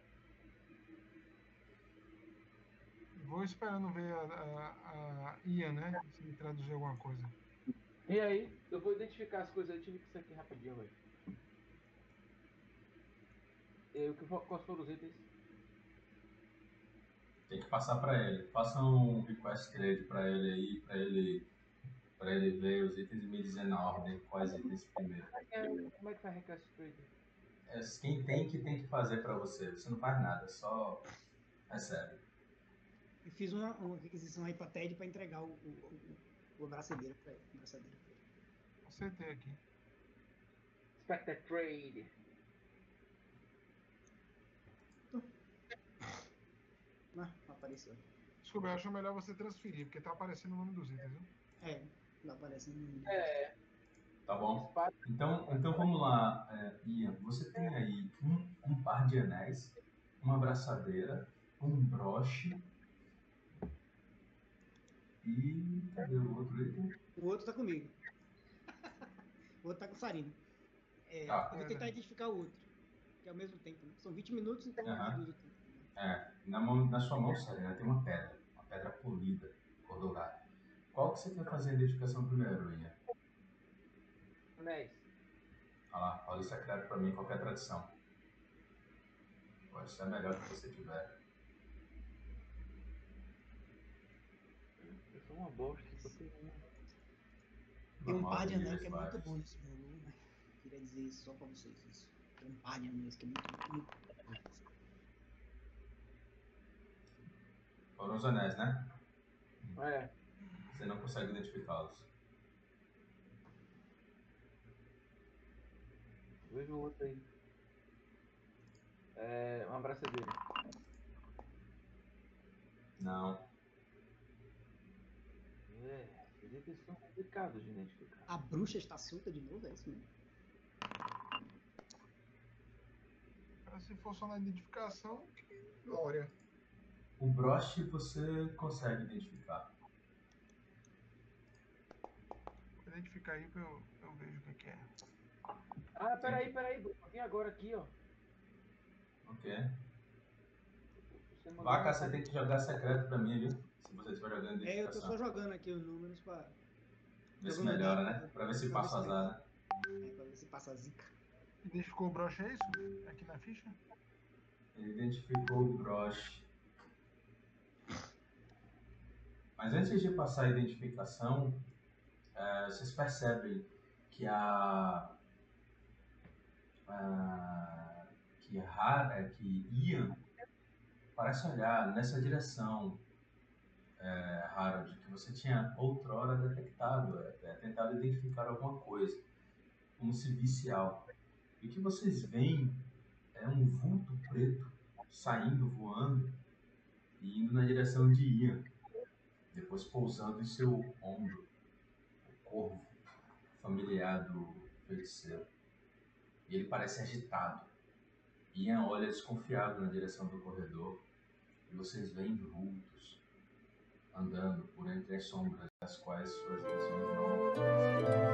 Vou esperando ver a, a, a Ian, né? Se me traduzir alguma coisa. E aí, eu vou identificar as coisas, eu tive que isso aqui rapidinho, velho. E o que quais foram os itens? Tem que passar pra ele. Faça um request trade pra ele aí, pra ele, pra ele ver os itens e me dizer na ordem quais itens primeiro. Como é que faz request trade? É quem tem que tem que fazer pra você. Você não faz nada, só recebe. Eu fiz uma, uma requisição aí pra TED pra entregar o, o, o, o abraçadeira pra ele. abraçadeira pra ele. Acertei aqui. Spectre trade. Ah, apareceu. Desculpa, eu acho melhor você transferir, porque tá aparecendo o nome dos itens, viu? É, não aparece no. É, Tá bom? Então, então vamos lá, é, Ian. Você tem aí um, um par de anéis, uma abraçadeira, um broche e. Cadê o outro item? O outro tá comigo. [LAUGHS] o outro tá com o Sarino. É, Tá. eu vou tentar identificar o outro. Que é ao mesmo tempo, né? São 20 minutos, então tempo. É, na, mão, na sua mão, Serena, tem uma pedra. Uma pedra polida, cor dourada. Qual que você quer fazer a identificação primeiro, Ian? Anéis. Olha lá, rola o secreto pra mim, qualquer tradição. Pode ser a melhor que você tiver. Eu sou uma bosta, só tenho uma. Tem um par de anéis que é muito bom nesse jogo, né? Queria dizer isso só pra vocês. Isso. Tem um par de anéis que é muito, muito bom. Foram os anéis, né? É, Você não consegue identificá-los. veja o outro aí. É, uma abraçadeira. Não. É, itens são complicados de identificar. A bruxa está solta de novo, é isso mesmo? Se for só na identificação, que glória. O broche você consegue identificar. Vou identificar aí pra eu, eu vejo o que, que é. Ah, peraí, peraí, Bruno. Vim agora aqui, ó. Ok. Você mandou Vaca, você tem que jogar secreto pra mim, viu? Se você estiver jogando É, eu tô só jogando aqui os números pra, Vê se melhora, dado, né? Pra ver se pra passa o ver se azar, né? é, pra ver se passa a zica. Identificou o broche, é isso? Aqui na ficha? Ele identificou o broche. Mas antes de passar a identificação, eh, vocês percebem que a. a- que a Hara, que Ian parece olhar nessa direção, eh, Harold, que você tinha outrora detectado, eh, eh, tentado identificar alguma coisa, como se visse algo. E o que vocês veem é um vulto preto saindo, voando e indo na direção de Ian, depois pousando em seu ombro, corvo familiar do feiticeiro. E ele parece agitado. Ian olha desconfiado na direção do corredor e vocês veem vultos andando por entre as sombras, das quais suas visões não alcançam.